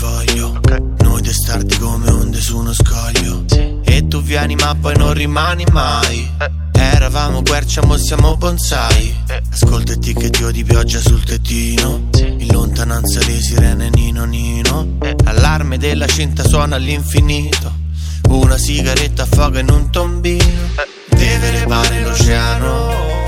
quadrifoglio Noi testardi come onde su uno scoglio. E tu vieni ma poi non rimani mai. Eravamo quercia, mo siamo bonsai. Ascolta e che dio di pioggia sul tettino. In lontananza le sirene nino nino. Allarme della cinta suona all'infinito. Una sigaretta affoga in un tombino. Deve repare l'oceano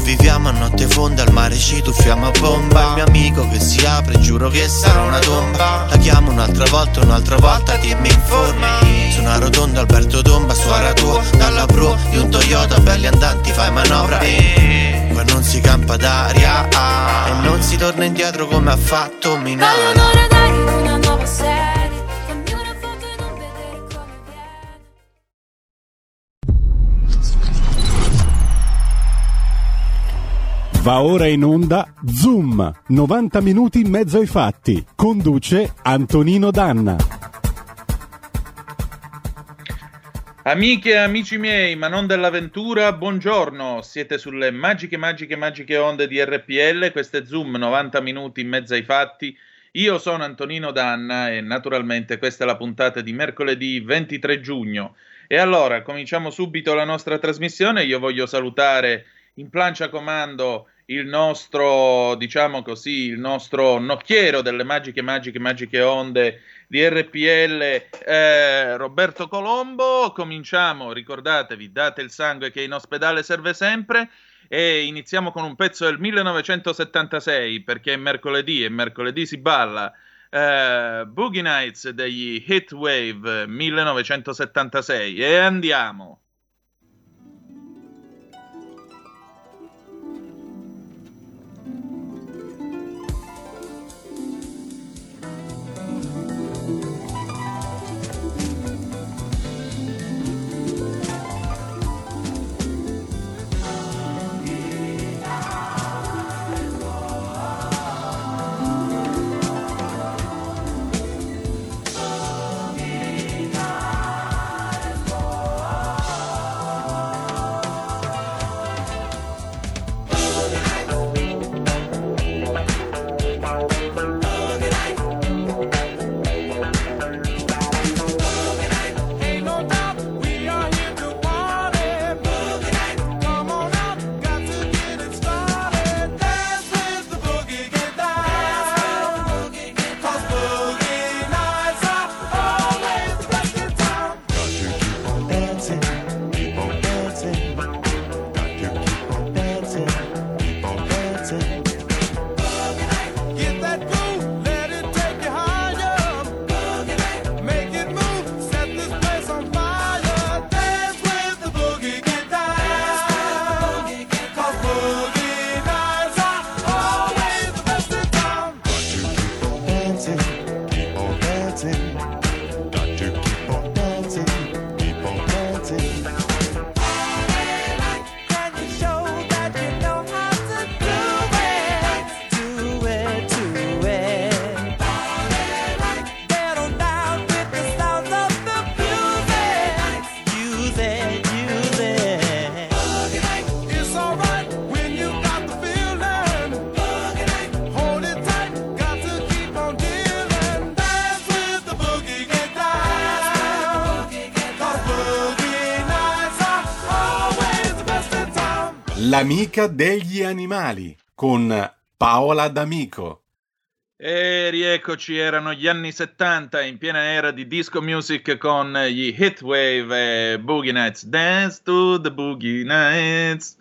viviamo a notte fonda al mare ci tuffiamo a bomba. Il mio amico che si apre giuro che sarà una tomba. La chiamo un'altra volta, un'altra volta che mi informi Su una rotonda Alberto Tomba, suora tua. Dalla pro di un Toyota, belli andanti fai manovra. E qua non si campa d'aria ah, E non si torna indietro come ha fatto Minara Va ora in onda Zoom, 90 minuti in mezzo ai fatti. Conduce Antonino Danna. Amiche e amici miei, ma non dell'avventura, buongiorno. Siete sulle magiche, magiche, magiche onde di RPL. Questo è Zoom, 90 minuti in mezzo ai fatti. Io sono Antonino Danna e naturalmente questa è la puntata di mercoledì 23 giugno. E allora, cominciamo subito la nostra trasmissione. Io voglio salutare in plancia comando il nostro, diciamo così, il nostro nocchiero delle magiche, magiche, magiche onde di RPL, eh, Roberto Colombo. Cominciamo, ricordatevi, date il sangue che in ospedale serve sempre. E iniziamo con un pezzo del 1976 perché è mercoledì e mercoledì si balla. Eh, Boogie Nights degli Hitwave 1976 e andiamo. L'amica degli animali con Paola D'Amico. E rieccoci, erano gli anni 70 in piena era di disco music con gli Hitwave e Boogie Nights. Dance to the Boogie Nights.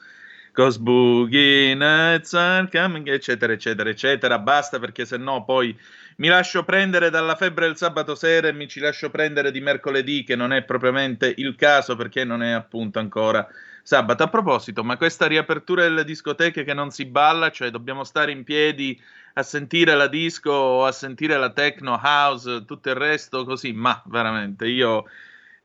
Cause Boogie Nights are coming, eccetera, eccetera, eccetera. Basta perché se no poi mi lascio prendere dalla febbre del sabato sera e mi ci lascio prendere di mercoledì, che non è propriamente il caso perché non è appunto ancora sabato. A proposito, ma questa riapertura delle discoteche che non si balla, cioè dobbiamo stare in piedi a sentire la disco o a sentire la techno house, tutto il resto così, ma veramente io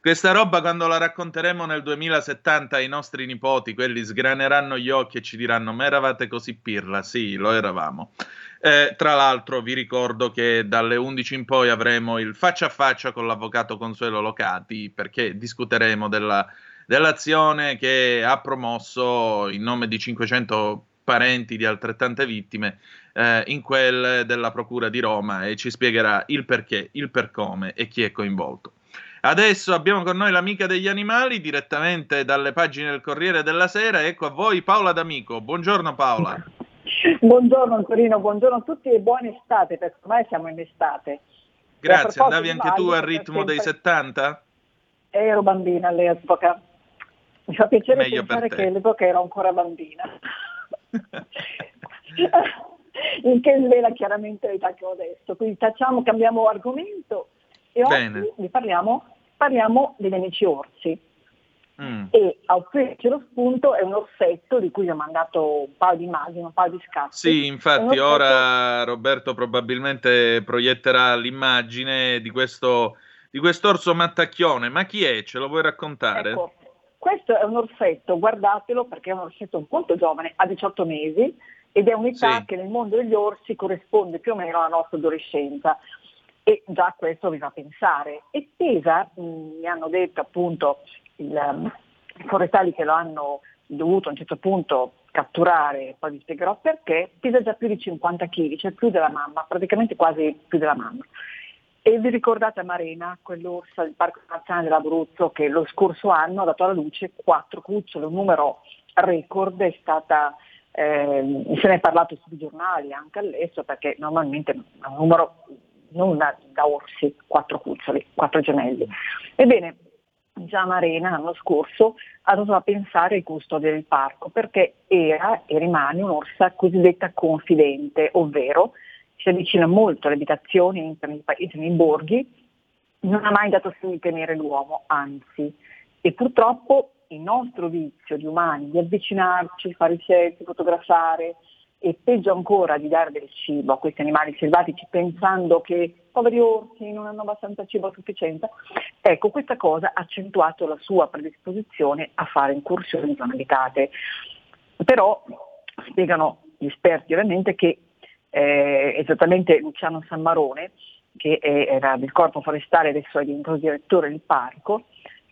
questa roba quando la racconteremo nel 2070 ai nostri nipoti, quelli sgraneranno gli occhi e ci diranno ma eravate così pirla? Sì, lo eravamo. Eh, tra l'altro vi ricordo che dalle 11 in poi avremo il faccia a faccia con l'avvocato Consuelo Locati perché discuteremo della dell'azione che ha promosso in nome di 500 parenti di altrettante vittime eh, in quel della Procura di Roma e ci spiegherà il perché, il per come e chi è coinvolto. Adesso abbiamo con noi l'amica degli animali direttamente dalle pagine del Corriere della Sera. Ecco a voi Paola D'Amico. Buongiorno Paola. Buongiorno Antonino, buongiorno a tutti e buona estate, perché ormai siamo in estate. Grazie, proposito andavi anche tu al ritmo dei sempre- 70? Ero bambina all'epoca. Mi fa piacere Meglio pensare che all'epoca ero ancora bambina. Il che svela chiaramente l'età che ho adesso. Quindi tacciamo, cambiamo argomento e Bene. oggi vi parliamo, parliamo degli amici orsi. Mm. E a offrirci lo spunto è un orsetto di cui ho mandato un paio di immagini, un paio di scatti. Sì, infatti orsetto- ora Roberto probabilmente proietterà l'immagine di questo, di quest'orso mattacchione. Ma chi è? Ce lo vuoi raccontare? Ecco, questo è un orsetto, guardatelo perché è un orsetto molto giovane, ha 18 mesi ed è un'età Sì. che nel mondo degli orsi corrisponde più o meno alla nostra adolescenza e già questo vi fa pensare. E pesa, mh, mi hanno detto appunto il, um, i forestali che lo hanno dovuto a un certo punto catturare, poi vi spiegherò perché, pesa già più di 50 kg, cioè più della mamma, praticamente quasi più della mamma. E vi ricordate Marena, quell'orsa del Parco Nazionale dell'Abruzzo che lo scorso anno ha dato alla luce quattro cuccioli, un numero record, è stata, ehm, se ne è parlato sui giornali anche all'estero perché normalmente è un numero non da, da orsi, quattro cuccioli, quattro gemelli. Ebbene, già Marena l'anno scorso ha dovuto pensare ai custodi del parco perché era e rimane un'orsa cosiddetta confidente, ovvero si avvicina molto alle abitazioni, entra nei paesi, nei borghi, non ha mai dato segni di temere l'uomo, anzi. E purtroppo il nostro vizio di umani di avvicinarci, fare selfie, fotografare e peggio ancora di dare del cibo a questi animali selvatici pensando che poveri orsi non hanno abbastanza cibo a sufficienza, ecco questa cosa ha accentuato la sua predisposizione a fare incursioni in zone abitate. Però spiegano gli esperti ovviamente che eh, esattamente Luciano Sammarone, che era del corpo forestale, adesso è diventato direttore del parco,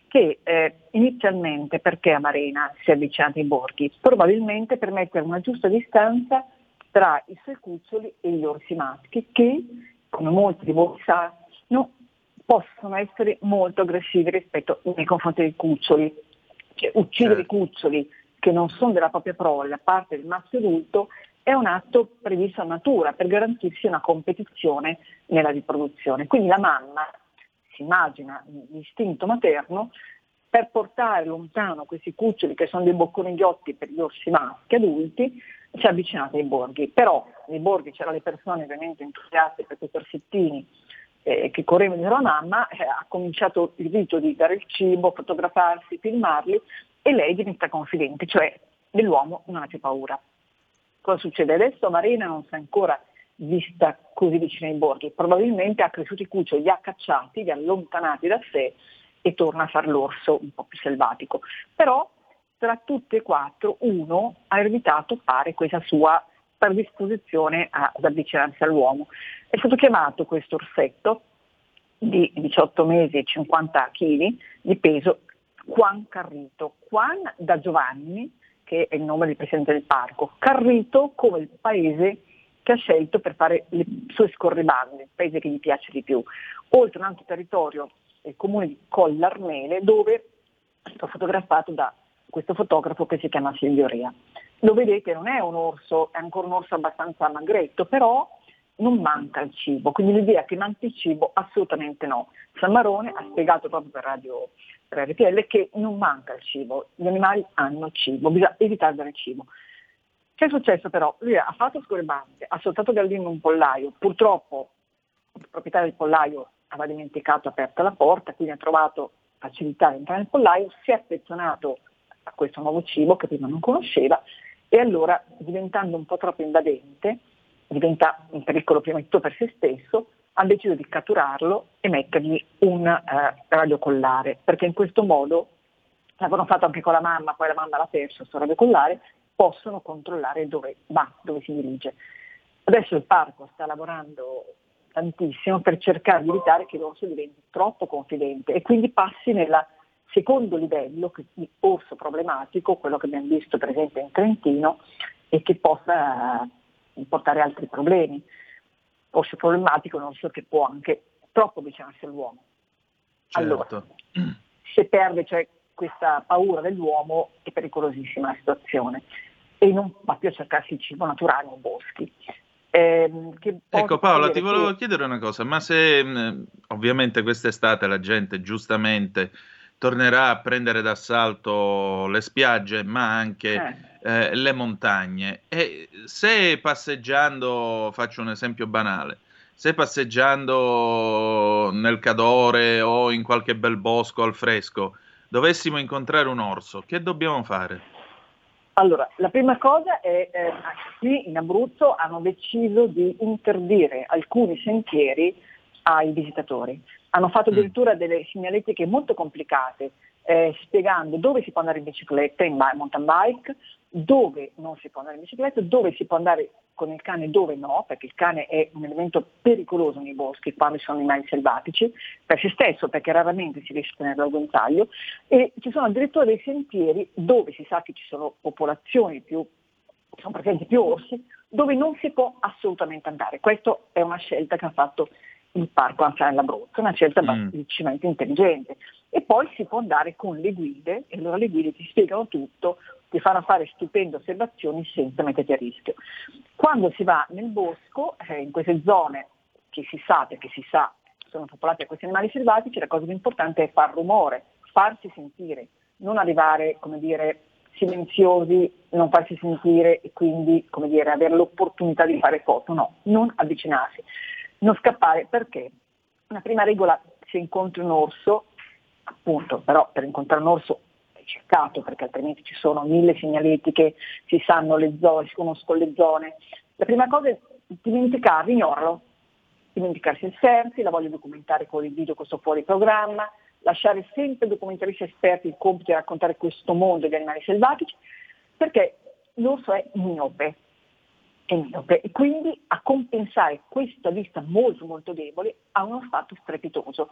che eh, inizialmente perché a Marena si è avvicinata ai borghi? Probabilmente per mettere una giusta distanza tra i suoi cuccioli e gli orsi maschi che, come molti di voi sanno, possono essere molto aggressivi rispetto nei confronti dei cuccioli. Cioè, uccidere Certo. i cuccioli che non sono della propria prole da parte del maschio adulto è un atto previsto a natura per garantirsi una competizione nella riproduzione. Quindi la mamma si immagina l'istinto materno per portare lontano questi cuccioli che sono dei bocconi ghiotti per gli orsi maschi adulti, si è avvicinata ai borghi. Però nei borghi c'erano le persone ovviamente entusiaste per questi orsettini eh, che correvano dietro la mamma, eh, ha cominciato il rito di dare il cibo, fotografarsi, filmarli e lei diventa confidente, cioè dell'uomo non ha più paura. Cosa succede adesso? Marina non si è ancora vista così vicino ai borghi, probabilmente ha cresciuto i cuccioli, li ha cacciati, li ha allontanati da sé e torna a far l'orso un po' più selvatico. Però tra tutti e quattro uno ha evitato fare questa sua predisposizione ad avvicinarsi all'uomo. È stato chiamato questo orsetto di 18 mesi e 50 kg di peso Juan Carrito. Juan da Giovanni, che è il nome del presidente del parco, Carrito come il paese che ha scelto per fare le sue scorribande, il paese che gli piace di più. Oltre un altro territorio, il comune di Collarmele, dove è stato fotografato da questo fotografo che si chiama Silvio Rea. Lo vedete, non è un orso, è ancora un orso abbastanza magretto, però non manca il cibo, quindi l'idea che manchi il cibo assolutamente no. San Marone ha spiegato proprio per Radio RPL che non manca il cibo, gli animali hanno cibo, bisogna evitare di dare cibo. Che è successo però? Lui ha fatto scorribande, ha soltato galline in un pollaio, purtroppo il proprietario del pollaio aveva dimenticato aperta la porta, quindi ha trovato facilità ad entrare nel pollaio, si è affezionato a questo nuovo cibo che prima non conosceva e allora diventando un po' troppo invadente, diventa un pericolo prima di tutto per se stesso, ha deciso di catturarlo e mettergli un eh, radiocollare, perché in questo modo, l'avevano fatto anche con la mamma, poi la mamma l'ha perso questo radiocollare, possono controllare dove va, dove si dirige. Adesso il parco sta lavorando tantissimo per cercare di evitare che l'orso diventi troppo confidente e quindi passi nella secondo livello di orso problematico, quello che abbiamo visto per esempio in Trentino, e che possa eh, portare altri problemi. Orso problematico è un orso che può anche troppo avvicinarsi all'uomo. Allora, Certo. se perde cioè, questa paura dell'uomo è pericolosissima la situazione e non va più a cercarsi il cibo naturale nei boschi. Che Ecco Paola, ti volevo che- chiedere una cosa, ma se ovviamente quest'estate la gente giustamente tornerà a prendere d'assalto le spiagge, ma anche Eh. eh, le montagne, e se passeggiando, faccio un esempio banale, se passeggiando nel Cadore o in qualche bel bosco al fresco, dovessimo incontrare un orso, che dobbiamo fare? Allora, la prima cosa è eh, qui in Abruzzo hanno deciso di interdire alcuni sentieri ai visitatori. Hanno fatto Mm. addirittura delle segnaletiche molto complicate eh, spiegando dove si può andare in bicicletta, in mountain bike, dove non si può andare in bicicletta, dove si può andare con il cane e dove no, perché il cane è un elemento pericoloso nei boschi quando ci sono animali selvatici, per se stesso, perché raramente si riesce a tenerlo al guinzaglio, e ci sono addirittura dei sentieri dove si sa che ci sono popolazioni più, sono presenti più orsi, dove non si può assolutamente andare. Questa è una scelta che ha fatto il Parco Anziani l'Abruzzo, una scelta Mm. decisamente intelligente. E poi si può andare con le guide, e allora le guide ti spiegano tutto, ti fanno fare stupende osservazioni senza metterti a rischio. Quando si va nel bosco, eh, in queste zone che si sa, perché si sa, sono popolate da questi animali selvatici, la cosa più importante è far rumore, farsi sentire, non arrivare, come dire, silenziosi, non farsi sentire e quindi, come dire, avere l'opportunità di fare foto, no, non avvicinarsi, non scappare perché una prima regola se incontri un orso, appunto, però per incontrare un orso è cercato perché altrimenti ci sono mille segnaletiche, si sanno le zone, si conoscono le zone. La prima cosa è dimenticarlo, ignoralo, dimenticarsi il sensi, la voglio documentare con il video questo fuori programma, lasciare sempre documentaristi esperti il compito di raccontare questo mondo degli animali selvatici, perché l'orso è miope, è miope e quindi a compensare questa vista molto molto debole ha uno stato strepitoso.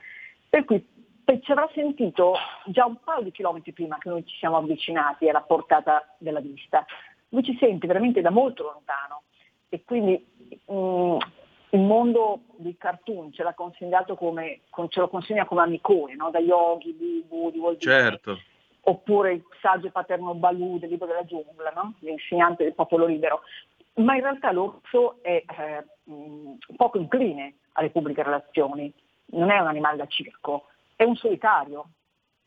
Per cui e ci avrà sentito già un paio di chilometri prima che noi ci siamo avvicinati alla portata della vista. Lui ci sente veramente da molto lontano e quindi mm, il mondo dei cartoon ce come, ce lo consegna come amicone, no? da Yogi, Bubu, di Walt Disney Certo, oppure il saggio paterno Balù del libro della giungla, no? l'insegnante del popolo libero. Ma in realtà l'orso è eh, mh, poco incline alle pubbliche relazioni, non è un animale da circo, è un solitario,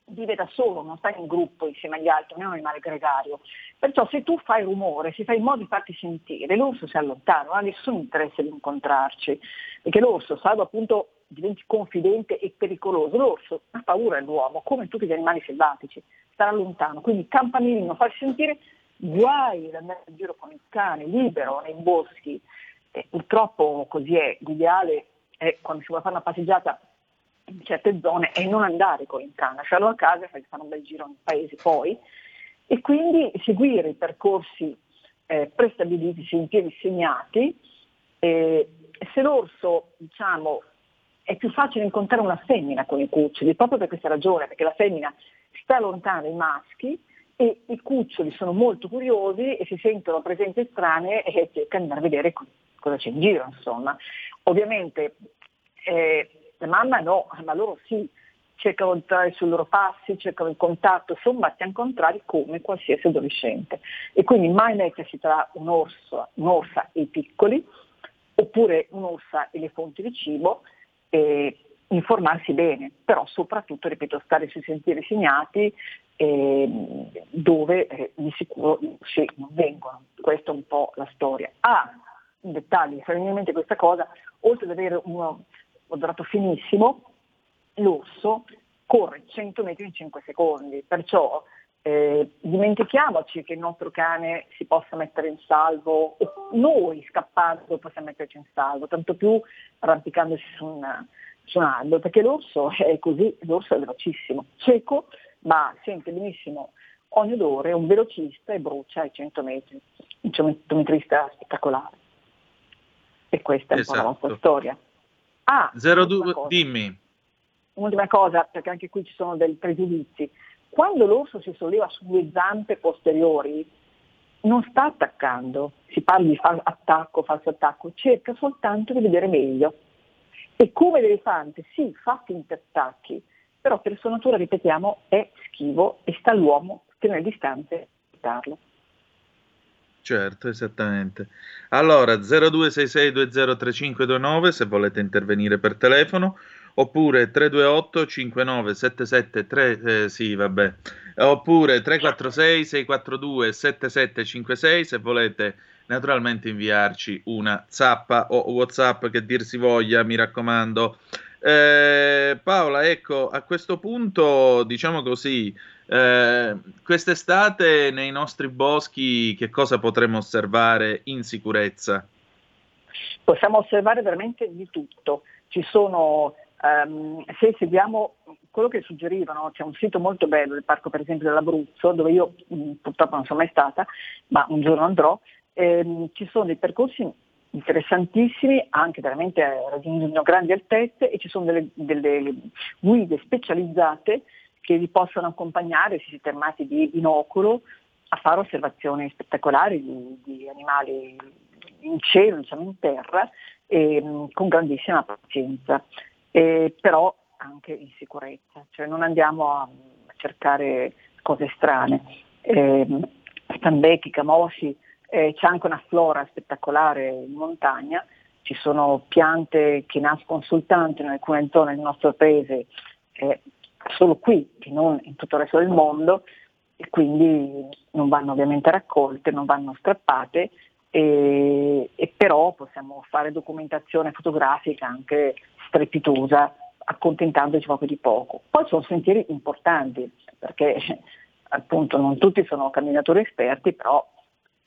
vive da solo, non sta in gruppo insieme agli altri, non è un animale gregario. Perciò se tu fai rumore, se fai in modo di farti sentire, l'orso si allontana, non ha nessun interesse di incontrarci, perché l'orso, salvo appunto diventi confidente e pericoloso, l'orso ha paura dell'uomo, come tutti gli animali selvatici, starà lontano, quindi campanilino, farsi sentire, guai ad andare in giro con il cane libero nei boschi, E purtroppo così è, l'ideale è quando si vuole fare una passeggiata in certe zone è non andare con il cane, lasciarlo a casa e fare un bel giro nel paese poi e quindi seguire i percorsi eh, prestabiliti, sentieri segnati. Eh, se l'orso diciamo, è più facile incontrare una femmina con i cuccioli, proprio per questa ragione, perché la femmina sta lontana dai maschi e i cuccioli sono molto curiosi e si sentono presenze estranee e cercano di andare a vedere co- cosa c'è in giro, insomma. Ovviamente eh, la mamma no, ma loro sì, cercano di entrare sui loro passi, cercano il contatto, sono matti a incontrare come qualsiasi adolescente. E quindi mai mettersi tra un orso, un'orsa e i piccoli, oppure un'orsa e le fonti di cibo, e informarsi bene, però soprattutto, ripeto, stare sui sentieri segnati eh, dove eh, di sicuro i non vengono. Questa è un po' la storia. Ah, un dettaglio, mi in mente questa cosa, oltre ad avere uno quadrato finissimo, l'orso corre 100 metri in 5 secondi, perciò eh, dimentichiamoci che il nostro cane si possa mettere in salvo, o noi scappando possiamo metterci in salvo, tanto più un, su un albero, perché l'orso è così, l'orso è velocissimo, cieco, ma sente benissimo ogni odore, è un velocista e brucia ai 100 metri, un centometrista spettacolare. E questa è un po' la Esatto. nostra storia. Ah, Zero un'altra du- cosa. dimmi. un'ultima cosa, perché anche qui ci sono dei pregiudizi. Quando l'orso si solleva su due zampe posteriori, non sta attaccando, si parla di fal- attacco, falso attacco, cerca soltanto di vedere meglio. E come l'elefante, sì, fa finti attacchi, però per sua natura, ripetiamo, è schivo e sta all'uomo tenere distanze e aiutarlo. Certo, esattamente. Allora, 0266203529 se volete intervenire per telefono, oppure 328 5977 eh, sì, vabbè. Oppure 346 642 7756 se volete naturalmente inviarci una zappa o WhatsApp che dir si voglia, mi raccomando. Eh, Paola, ecco, a questo punto, diciamo così, eh, quest'estate nei nostri boschi che cosa potremo osservare in sicurezza? Possiamo osservare veramente di tutto. Ci sono, ehm, se seguiamo quello che suggerivano, c'è un sito molto bello, il parco per esempio dell'Abruzzo, dove io mh, purtroppo non sono mai stata, ma un giorno andrò, ehm, ci sono dei percorsi interessantissimi, anche veramente raggiungendo grandi altezze e ci sono delle, delle guide specializzate che vi possono accompagnare, se siete armati di binocolo, a fare osservazioni spettacolari di, di animali in cielo, diciamo in terra, e, mh, con grandissima pazienza, e, però anche in sicurezza, cioè non andiamo a, cercare cose strane. Eh, stambecchi, camosci, eh, c'è anche una flora spettacolare in montagna, ci sono piante che nascono soltanto in alcune zone del nostro paese, eh, solo qui e non in tutto il resto del mondo, e quindi non vanno ovviamente raccolte, non vanno strappate, e, e però possiamo fare documentazione fotografica anche strepitosa, accontentandoci proprio di poco. Poi sono sentieri importanti, perché appunto non tutti sono camminatori esperti, però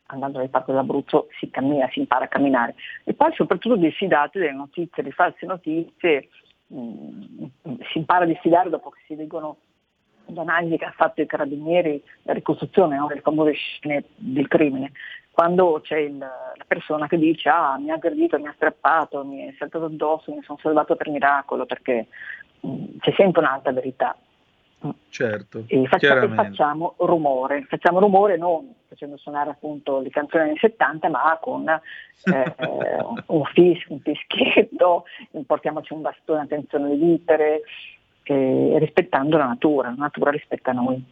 andando nel parco dell'Abruzzo si cammina, si impara a camminare. E poi soprattutto diffidate delle notizie, le false notizie, mh, si impara a diffidare dopo che si leggono l'analisi che ha fatto i carabinieri, la ricostruzione no, delle famose scene del crimine. Quando c'è il- la persona che dice ah mi ha aggredito, mi ha strappato, mi è saltato addosso, mi sono salvato per miracolo, perché mh, c'è sempre un'altra verità. Certo, E faccia- e facciamo rumore, facciamo rumore non facendo suonare appunto le canzoni anni 70, ma con eh, un fischio, un fischietto, portiamoci un bastone, attenzione alle vipere, eh, rispettando la natura, la natura rispetta noi.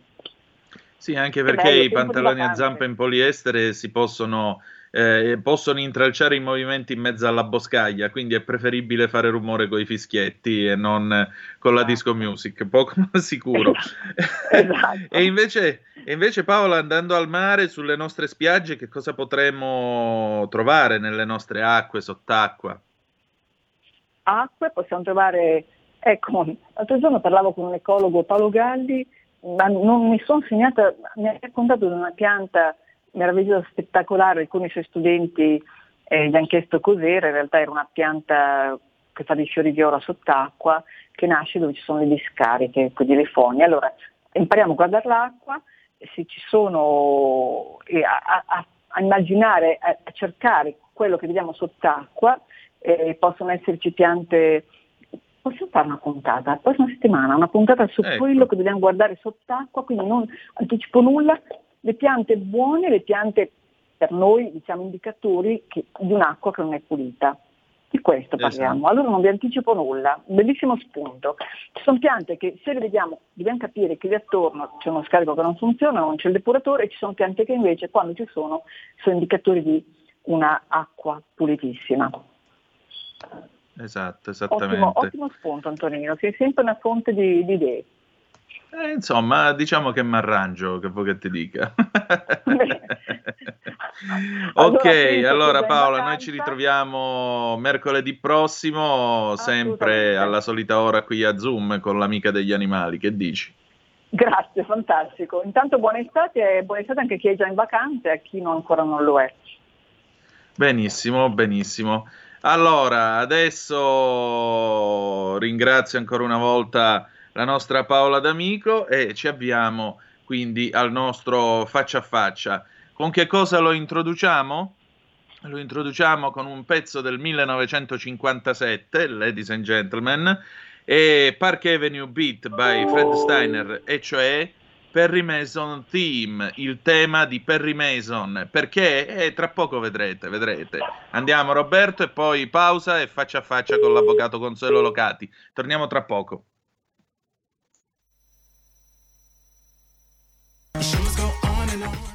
Sì, anche Che perché bello, i pantaloni a zampa in poliestere si possono, eh, possono intralciare i movimenti in mezzo alla boscaglia, quindi è preferibile fare rumore con i fischietti e non con la disco music, poco ma sicuro. Esatto. e, invece, e invece Paola, andando al mare, sulle nostre spiagge, che cosa potremmo trovare nelle nostre acque, sott'acqua? acque, possiamo trovare, ecco, l'altro giorno parlavo con un ecologo Paolo Galli, ma non mi sono segnata, mi ha raccontato di una pianta meravigliosa, spettacolare, alcuni suoi studenti eh, gli hanno chiesto cos'era, in realtà era una pianta che fa dei fiori viola sott'acqua, che nasce dove ci sono le discariche, quindi le fogne. Allora, impariamo a guardare l'acqua, se ci sono, a, a- a- a immaginare, a, a cercare quello che vediamo sott'acqua, eh, possono esserci piante, possiamo fare una puntata, la prossima settimana, una puntata su Ecco. quello che dobbiamo guardare sott'acqua, quindi non anticipo nulla, le piante buone, le piante per noi diciamo indicatori che- di un'acqua che non è pulita. Di questo parliamo. Esatto. Allora non vi anticipo nulla, bellissimo spunto. Ci sono piante che se le vediamo dobbiamo capire che lì attorno c'è uno scarico che non funziona, non c'è il depuratore e ci sono piante che invece quando ci sono sono indicatori di una acqua pulitissima. Esatto, Ottimo, esattamente. ottimo spunto Antonino, sei sempre una fonte di, di idee. Eh, insomma, diciamo che mi arrangio, che vuoi che ti dica. Allora, ok, allora in Paola, noi ci ritroviamo mercoledì prossimo, sempre alla solita ora qui a Zoom con l'amica degli animali. Che dici? Grazie, fantastico. Intanto buona estate e buona estate anche a chi è già in vacanza e a chi non- ancora non lo è. Benissimo, benissimo. Allora, adesso ringrazio ancora una volta la nostra Paola D'Amico e ci avviamo quindi al nostro faccia a faccia. Con che cosa lo introduciamo? Lo introduciamo con un pezzo del 1957, Ladies and Gentlemen, e Park Avenue Beat by Fred Steiner, e cioè Perry Mason Theme, il tema di Perry Mason. Perché? Eh, tra poco vedrete, vedrete. Andiamo Roberto e poi pausa e faccia a faccia con l'avvocato Consuelo Locati. Torniamo tra poco. Shoes go on and on.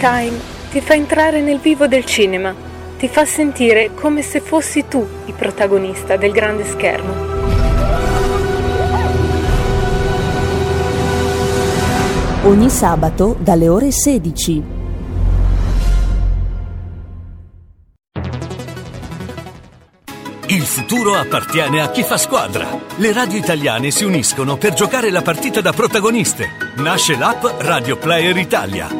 Time ti fa entrare nel vivo del cinema, ti fa sentire come se fossi tu il protagonista del grande schermo. Ogni sabato dalle ore 16. Il futuro appartiene a chi fa squadra. Le radio italiane si uniscono per giocare la partita da protagoniste. Nasce l'app Radio Player Italia.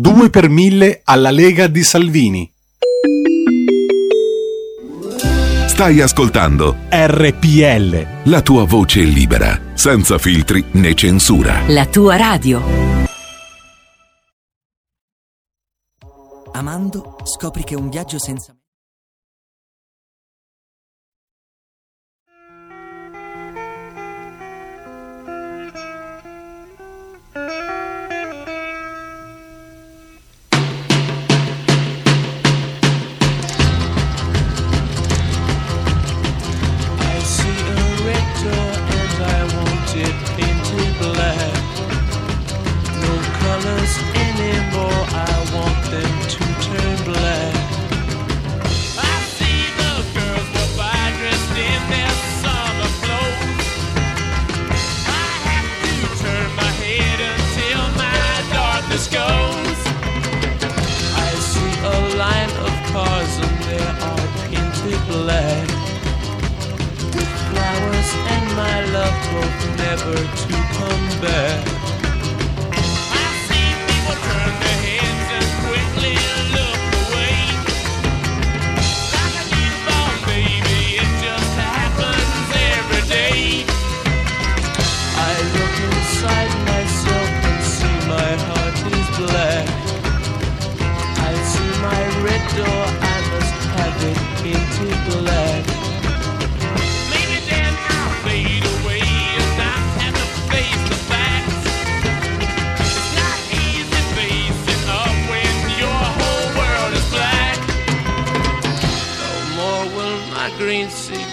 2 per 1000 alla Lega di Salvini. Stai ascoltando RPL. la tua voce libera, senza filtri né censura. La tua radio. Amando, scopri che un viaggio senza never to come back.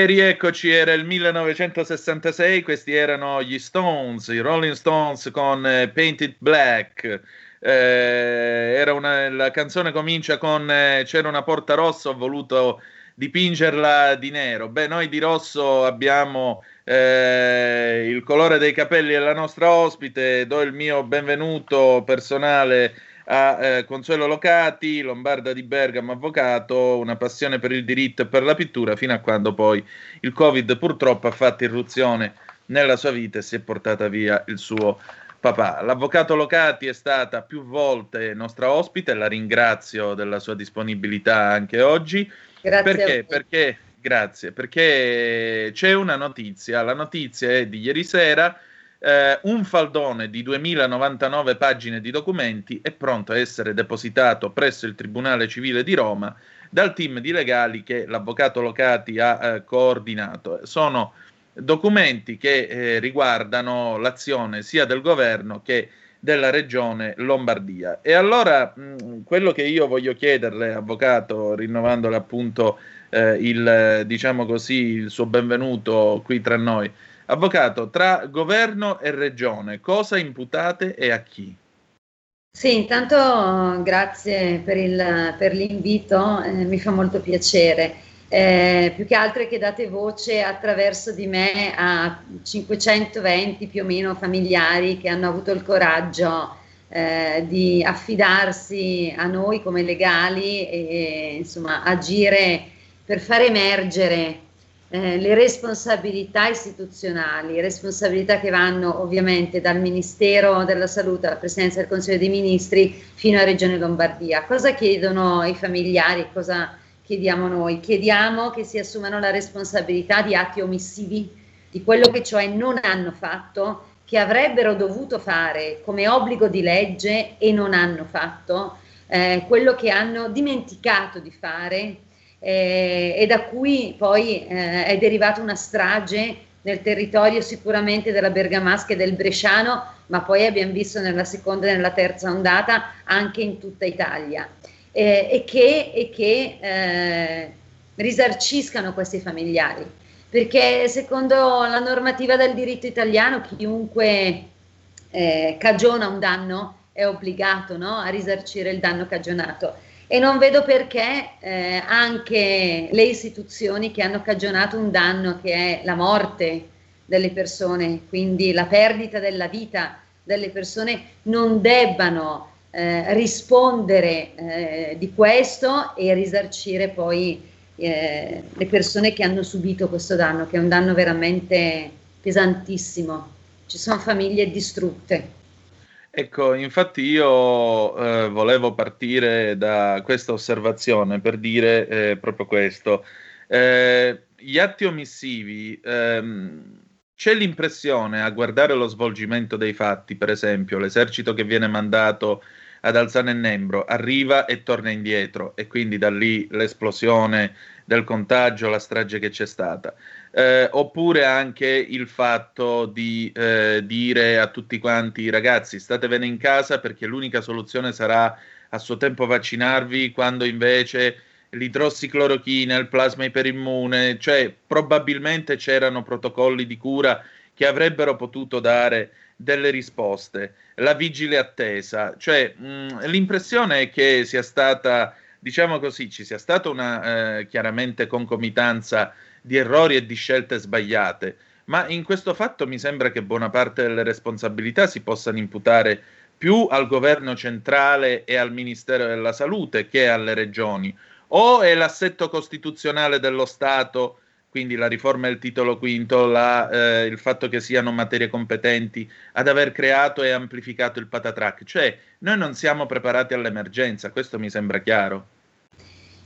E rieccoci, era il 1966, questi erano gli Stones, i Rolling Stones con eh, Painted Black. Eh, una- la canzone comincia con eh, C'era una porta rossa, ho voluto dipingerla di nero. Beh, noi di rosso abbiamo eh, il colore dei capelli della nostra ospite, do il mio benvenuto personale a eh, Consuelo Locati, lombarda di Bergamo, avvocato, una passione per il diritto e per la pittura, fino a quando poi il Covid purtroppo ha fatto irruzione nella sua vita e si è portata via il suo papà. L'avvocato Locati è stata più volte nostra ospite, la ringrazio della sua disponibilità anche oggi. Grazie Perché? Perché? Grazie, perché c'è una notizia, la notizia è di ieri sera, eh, un faldone di 2099 pagine di documenti è pronto a essere depositato presso il Tribunale Civile di Roma dal team di legali che l'avvocato Locati ha eh, coordinato. Sono documenti che eh, riguardano l'azione sia del governo che della regione Lombardia. E allora mh, quello che io voglio chiederle, avvocato, rinnovandole appunto eh, il, diciamo così, il suo benvenuto qui tra noi. Avvocato, tra governo e regione, cosa imputate e a chi? Sì, intanto grazie per, il- per l'invito, eh, mi fa molto piacere. Eh, più che altro è che date voce attraverso di me a 520 più o meno familiari che hanno avuto il coraggio eh, di affidarsi a noi come legali e insomma agire per far emergere eh, le responsabilità istituzionali, responsabilità che vanno ovviamente dal Ministero della Salute alla Presidenza del Consiglio dei Ministri fino alla Regione Lombardia. Cosa chiedono i familiari? Cosa chiediamo noi? Chiediamo che si assumano la responsabilità di atti omissivi, di quello che cioè non hanno fatto, che avrebbero dovuto fare come obbligo di legge e non hanno fatto, eh, quello che hanno dimenticato di fare eh, e da cui poi eh, è derivata una strage nel territorio sicuramente della Bergamasca e del Bresciano, ma poi abbiamo visto nella seconda e nella terza ondata anche in tutta Italia. Eh, e che, e che eh, risarciscano questi familiari, perché secondo la normativa del diritto italiano chiunque eh, cagiona un danno è obbligato no, a risarcire il danno cagionato e non vedo perché eh, anche le istituzioni che hanno cagionato un danno che è la morte delle persone, quindi la perdita della vita delle persone, non debbano eh, rispondere eh, di questo e risarcire poi eh, le persone che hanno subito questo danno, che è un danno veramente pesantissimo. Ci sono famiglie distrutte. Ecco, infatti io eh, volevo partire da questa osservazione per dire eh, proprio questo. Eh, gli atti omissivi, ehm, c'è l'impressione a guardare lo svolgimento dei fatti, per esempio, l'esercito che viene mandato ad Alzano e Nembro arriva e torna indietro e quindi da lì l'esplosione del contagio, la strage che c'è stata. Eh, oppure anche il fatto di eh, dire a tutti quanti ragazzi statevene in casa perché l'unica soluzione sarà a suo tempo vaccinarvi quando invece l'idrossiclorochina, il plasma iperimmune, cioè probabilmente c'erano protocolli di cura che avrebbero potuto dare delle risposte, la vigile attesa, cioè mh, l'impressione è che sia stata, diciamo così, ci sia stata una eh, chiaramente concomitanza di errori e di scelte sbagliate, ma in questo fatto mi sembra che buona parte delle responsabilità si possano imputare più al governo centrale e al Ministero della Salute che alle regioni, o è l'assetto costituzionale dello Stato quindi la riforma del titolo quinto, la, eh, il fatto che siano materie competenti ad aver creato e amplificato il patatrack, cioè noi non siamo preparati all'emergenza, questo mi sembra chiaro.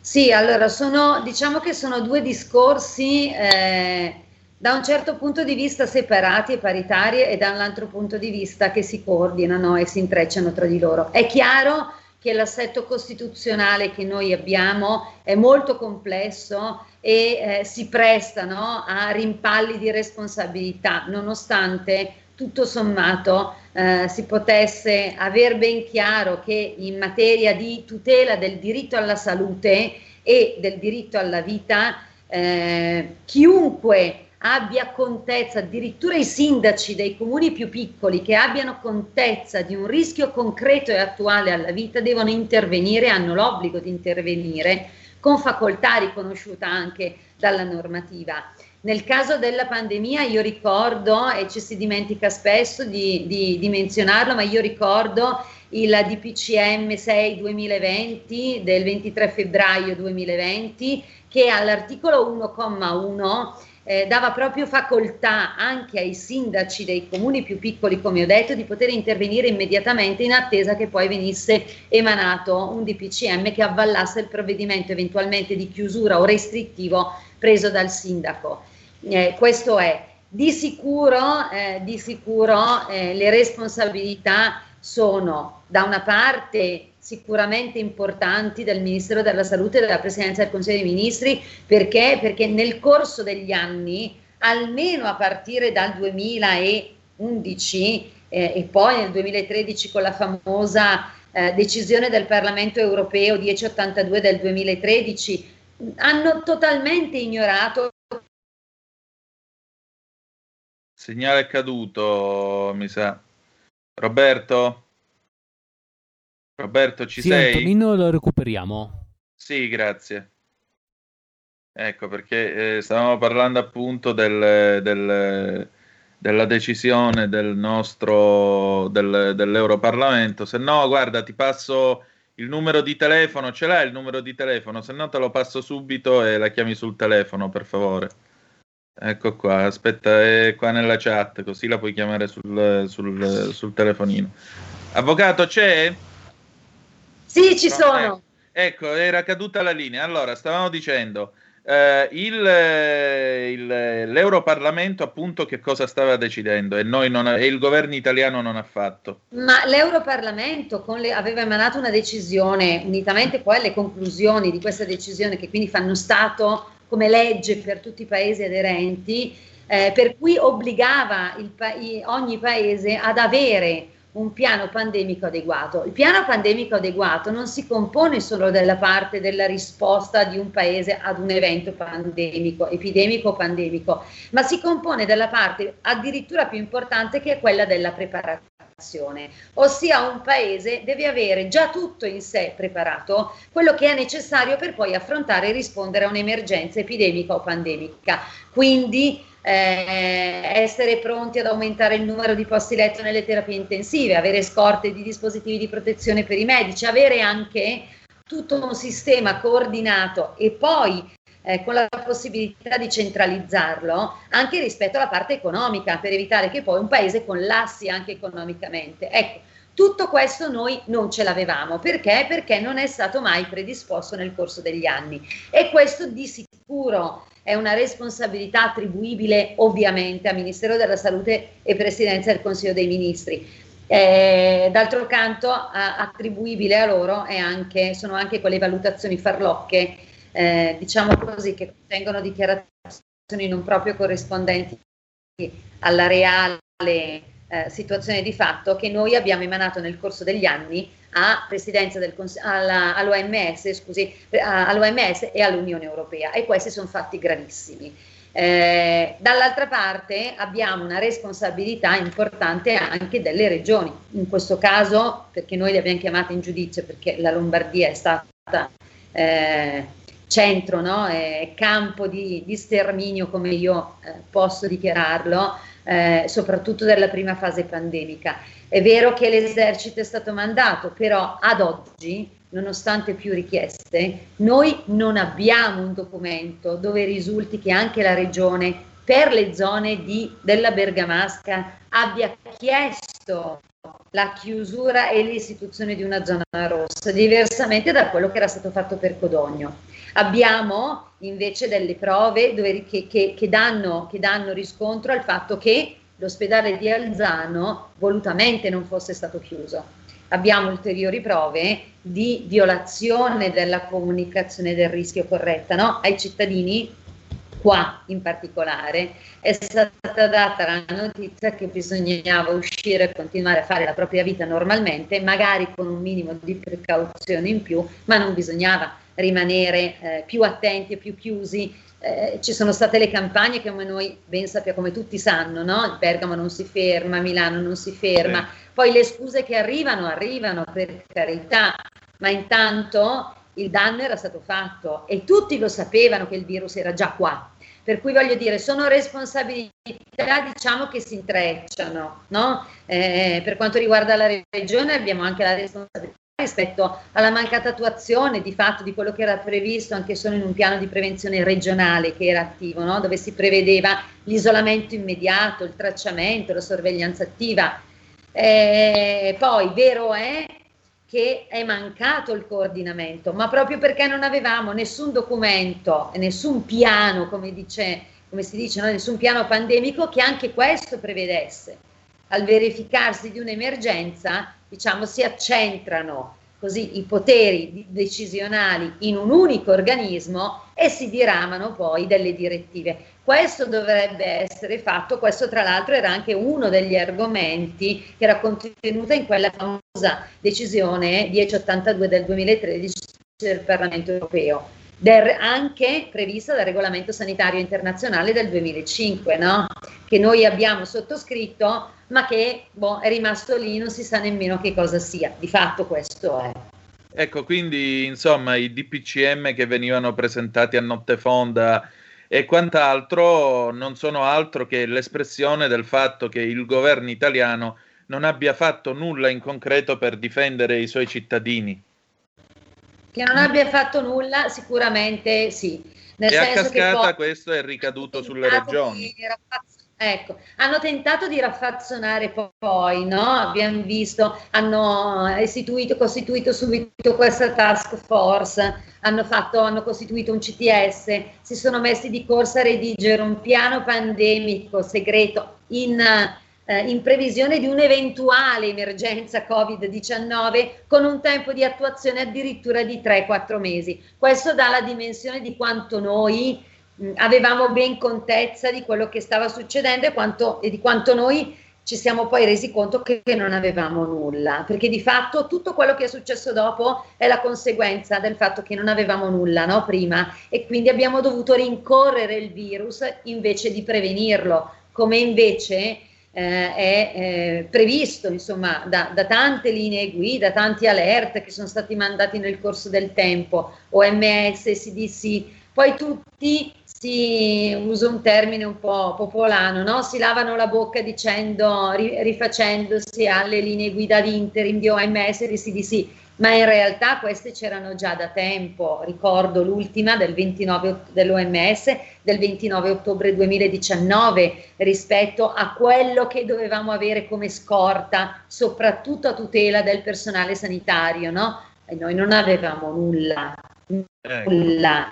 Sì, allora sono, diciamo che sono due discorsi eh, da un certo punto di vista separati e paritari e da un altro punto di vista che si coordinano e si intrecciano tra di loro. È chiaro che l'assetto costituzionale che noi abbiamo è molto complesso e eh, si presta no, a rimpalli di responsabilità, nonostante tutto sommato eh, si potesse aver ben chiaro che in materia di tutela del diritto alla salute e del diritto alla vita, eh, chiunque abbia contezza, addirittura i sindaci dei comuni più piccoli che abbiano contezza di un rischio concreto e attuale alla vita devono intervenire, hanno l'obbligo di intervenire con facoltà riconosciuta anche dalla normativa. Nel caso della pandemia io ricordo, e ci si dimentica spesso di, di, di menzionarlo, ma io ricordo il DPCM 6 2020 del 23 febbraio 2020 che all'articolo 1,1 eh, dava proprio facoltà anche ai sindaci dei comuni più piccoli, come ho detto, di poter intervenire immediatamente in attesa che poi venisse emanato un DPCM che avvallasse il provvedimento eventualmente di chiusura o restrittivo preso dal sindaco. Eh, questo è. Di sicuro, eh, di sicuro eh, le responsabilità sono da una parte sicuramente importanti del Ministero della Salute e della Presidenza del Consiglio dei Ministri perché? perché nel corso degli anni, almeno a partire dal 2011 eh, e poi nel 2013 con la famosa eh, decisione del Parlamento europeo 1082 del 2013, hanno totalmente ignorato Segnale caduto, mi sa. Roberto? Roberto, ci sì, sei? Antonino lo recuperiamo. Sì, grazie. Ecco, perché eh, stavamo parlando appunto del, del, della decisione del nostro del, dell'Europarlamento. Se no, guarda, ti passo il numero di telefono, ce l'hai il numero di telefono? Se no te lo passo subito e la chiami sul telefono, per favore. Ecco qua, aspetta, è qua nella chat, così la puoi chiamare sul, sul, sul telefonino. Avvocato, c'è? Sì, ci No, sono. eh, ecco, era caduta la linea. Allora, stavamo dicendo, eh, il, il- l'Europarlamento appunto che cosa stava decidendo e, noi non, e il governo italiano non ha fatto. Ma l'Europarlamento le- aveva emanato una decisione, unitamente poi alle conclusioni di questa decisione, che quindi fanno Stato come legge per tutti i paesi aderenti, eh, per cui obbligava pa- ogni paese ad avere un piano pandemico adeguato. Il piano pandemico adeguato non si compone solo della parte della risposta di un paese ad un evento pandemico, epidemico pandemico, ma si compone della parte addirittura più importante che è quella della preparazione. Ossia un paese deve avere già tutto in sé preparato, quello che è necessario per poi affrontare e rispondere a un'emergenza epidemica o pandemica. Quindi eh, essere pronti ad aumentare il numero di posti letto nelle terapie intensive, avere scorte di dispositivi di protezione per i medici, avere anche tutto un sistema coordinato e poi eh, con la possibilità di centralizzarlo anche rispetto alla parte economica per evitare che poi un paese collassi anche economicamente. Ecco, tutto questo noi non ce l'avevamo perché? Perché non è stato mai predisposto nel corso degli anni e questo di sicuro è una responsabilità attribuibile ovviamente al Ministero della Salute e Presidenza del Consiglio dei Ministri. Eh, d'altro canto, attribuibile a loro anche, sono anche quelle valutazioni farlocche, eh, diciamo così, che contengono dichiarazioni non proprio corrispondenti alla reale eh, situazione di fatto che noi abbiamo emanato nel corso degli anni a presidenza del Cons- alla- all'OMS, scusi, a- all'OMS e all'Unione Europea e questi sono fatti gravissimi. Eh, dall'altra parte abbiamo una responsabilità importante anche delle regioni, in questo caso perché noi le abbiamo chiamate in giudizio perché la Lombardia è stata eh, centro, no? eh, campo di, di sterminio come io eh, posso dichiararlo, eh, soprattutto della prima fase pandemica. È vero che l'esercito è stato mandato, però ad oggi, nonostante più richieste, noi non abbiamo un documento dove risulti che anche la regione per le zone di- della Bergamasca abbia chiesto la chiusura e l'istituzione di una zona rossa, diversamente da quello che era stato fatto per Codogno. Abbiamo invece delle prove dove- che, che- che danno, che danno riscontro al fatto che l'ospedale di Alzano volutamente non fosse stato chiuso. Abbiamo ulteriori prove di violazione della comunicazione del rischio corretta no? ai cittadini qua in particolare è stata data la notizia che bisognava uscire e continuare a fare la propria vita normalmente, magari con un minimo di precauzione in più, ma non bisognava rimanere eh, più attenti e più chiusi. Eh, ci sono state le campagne che come noi ben sappiamo, come tutti sanno, no? Bergamo non si ferma, Milano non si ferma, poi le scuse che arrivano, arrivano per carità, ma intanto il danno era stato fatto e tutti lo sapevano che il virus era già qua. Per cui voglio dire, sono responsabilità diciamo che si intrecciano, no? Eh, per quanto riguarda la regione abbiamo anche la responsabilità rispetto alla mancata attuazione di fatto di quello che era previsto anche solo in un piano di prevenzione regionale che era attivo, no? dove si prevedeva l'isolamento immediato, il tracciamento, la sorveglianza attiva. Eh, poi vero è che è mancato il coordinamento, ma proprio perché non avevamo nessun documento, nessun piano, come, dice, come si dice, no? nessun piano pandemico che anche questo prevedesse. Al verificarsi di un'emergenza, diciamo, si accentrano così i poteri decisionali in un unico organismo e si diramano poi delle direttive. Questo dovrebbe essere fatto, questo tra l'altro era anche uno degli argomenti che era contenuta in quella famosa decisione 1082 del 2013 del Parlamento europeo, del- anche prevista dal regolamento sanitario internazionale del 2005, no? che noi abbiamo sottoscritto, ma che boh, è rimasto lì, non si sa nemmeno che cosa sia. Di fatto questo è. Ecco, quindi insomma i DPCM che venivano presentati a notte fonda e quant'altro non sono altro che l'espressione del fatto che il governo italiano non abbia fatto nulla in concreto per difendere i suoi cittadini. Che non abbia fatto nulla, sicuramente sì. Nel e a senso che cascata poi questo è ricaduto sulle regioni. che Ecco, hanno tentato di raffazzonare po- poi, no? Abbiamo visto, hanno istituito, costituito subito questa task force, hanno, fatto, hanno costituito un CTS, si sono messi di corsa a redigere un piano pandemico segreto in, eh, in previsione di un'eventuale emergenza Covid-19 con un tempo di attuazione addirittura di 3-4 mesi. Questo dà la dimensione di quanto noi mh, avevamo ben contezza di quello che stava succedendo e, quanto, e di quanto noi ci siamo poi resi conto che, che non avevamo nulla, perché di fatto tutto quello che è successo dopo è la conseguenza del fatto che non avevamo nulla no, prima e quindi abbiamo dovuto rincorrere il virus invece di prevenirlo, come invece eh, è eh, previsto insomma da, da tante linee guida, tanti alert che sono stati mandati nel corso del tempo, OMS, CDC, poi tutti si usa un termine un po' popolano, no? si lavano la bocca dicendo, ri- rifacendosi alle linee guida di interim di OMS e di CDC, ma in realtà queste c'erano già da tempo. Ricordo l'ultima del 29 ot- dell'OMS del 29 ottobre 2019 rispetto a quello che dovevamo avere come scorta, soprattutto a tutela del personale sanitario, no? E noi non avevamo nulla, nulla.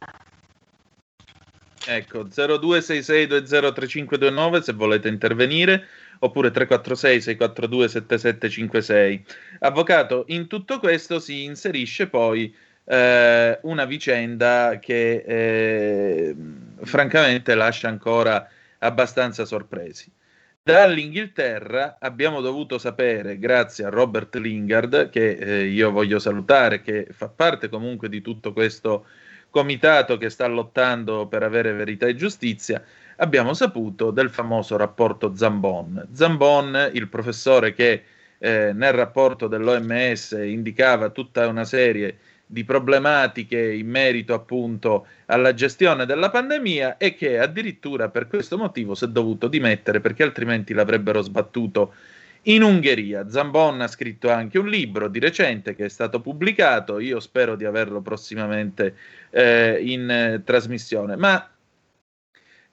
Ecco, 0266203529 se volete intervenire, oppure 346-642-7756. Avvocato, in tutto questo si inserisce poi eh, una vicenda che eh, francamente lascia ancora abbastanza sorpresi. Dall'Inghilterra abbiamo dovuto sapere, grazie a Robert Lingard, che eh, io voglio salutare, che fa parte comunque di tutto questo comitato che sta lottando per avere verità e giustizia, abbiamo saputo del famoso rapporto Zambon. Zambon, il professore che eh, nel rapporto dell'OMS indicava tutta una serie di problematiche in merito appunto alla gestione della pandemia e che addirittura per questo motivo si è dovuto dimettere perché altrimenti l'avrebbero sbattuto in Ungheria. Zambon ha scritto anche un libro di recente che è stato pubblicato, io spero di averlo prossimamente eh, in eh, trasmissione, ma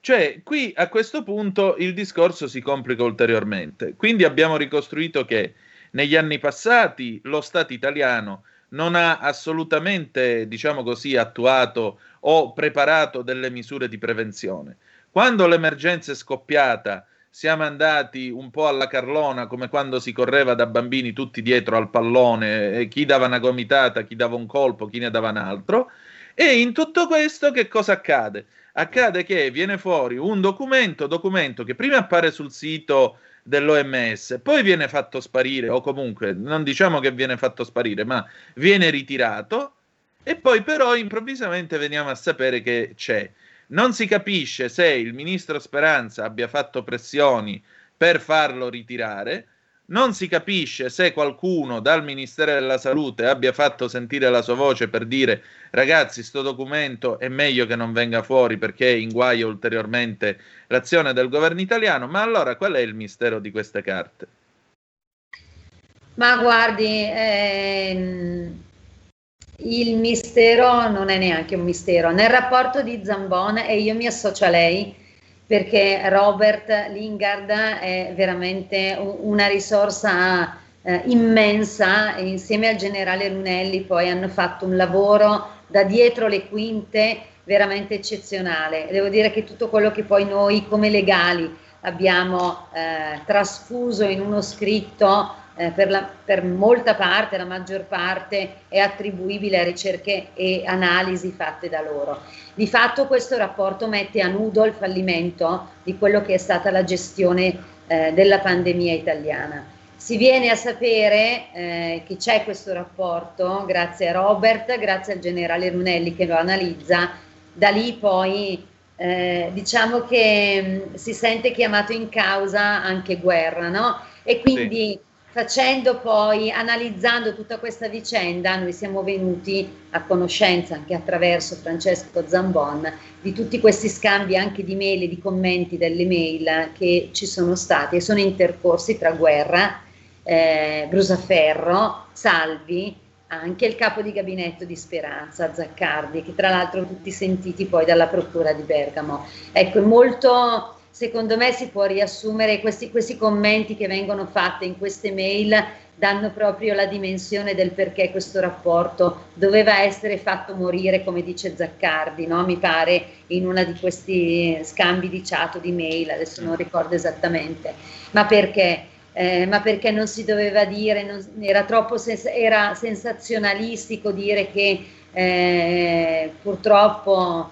cioè qui a questo punto il discorso si complica ulteriormente. Quindi abbiamo ricostruito che negli anni passati lo Stato italiano non ha assolutamente, diciamo così, attuato o preparato delle misure di prevenzione. Quando l'emergenza è scoppiata, siamo andati un po' alla carlona, come quando si correva da bambini tutti dietro al pallone, e chi dava una gomitata, chi dava un colpo, chi ne dava un altro. E in tutto questo che cosa accade? Accade che viene fuori un documento, documento che prima appare sul sito dell'OMS, poi viene fatto sparire, o comunque non diciamo che viene fatto sparire, ma viene ritirato, e poi però improvvisamente veniamo a sapere che c'è. Non si capisce se il ministro Speranza abbia fatto pressioni per farlo ritirare, non si capisce se qualcuno dal Ministero della Salute abbia fatto sentire la sua voce per dire ragazzi, sto documento è meglio che non venga fuori perché inguaia ulteriormente l'azione del governo italiano, ma allora qual è il mistero di queste carte? Ma guardi, ehm, il mistero non è neanche un mistero. Nel rapporto di Zambon, e io mi associo a lei, perché Robert Lingard è veramente una risorsa eh, immensa, e insieme al generale Lunelli poi hanno fatto un lavoro da dietro le quinte veramente eccezionale. Devo dire che tutto quello che poi noi come legali abbiamo eh, trasfuso in uno scritto eh, per, la, per molta parte, la maggior parte, è attribuibile a ricerche e analisi fatte da loro. Di fatto questo rapporto mette a nudo il fallimento di quello che è stata la gestione eh, della pandemia italiana. Si viene a sapere eh, che c'è questo rapporto grazie a Robert, grazie al generale Runelli che lo analizza, da lì poi eh, diciamo che mh, si sente chiamato in causa anche guerra, no? E quindi facendo poi, analizzando tutta questa vicenda, noi siamo venuti a conoscenza anche attraverso Francesco Zambon di tutti questi scambi anche di mail e di commenti delle mail che ci sono stati e sono intercorsi tra Guerra, eh, Brusaferro, Salvi, anche il capo di gabinetto di Speranza, Zaccardi, che tra l'altro tutti sentiti poi dalla Procura di Bergamo. Ecco, è molto secondo me si può riassumere questi, questi commenti che vengono fatti in queste mail danno proprio la dimensione del perché questo rapporto doveva essere fatto morire, come dice Zaccardi, no? mi pare, in uno di questi scambi di chat di mail, adesso non ricordo esattamente. Ma perché? Eh, ma perché non si doveva dire, non- era troppo sens- era sensazionalistico dire che eh, purtroppo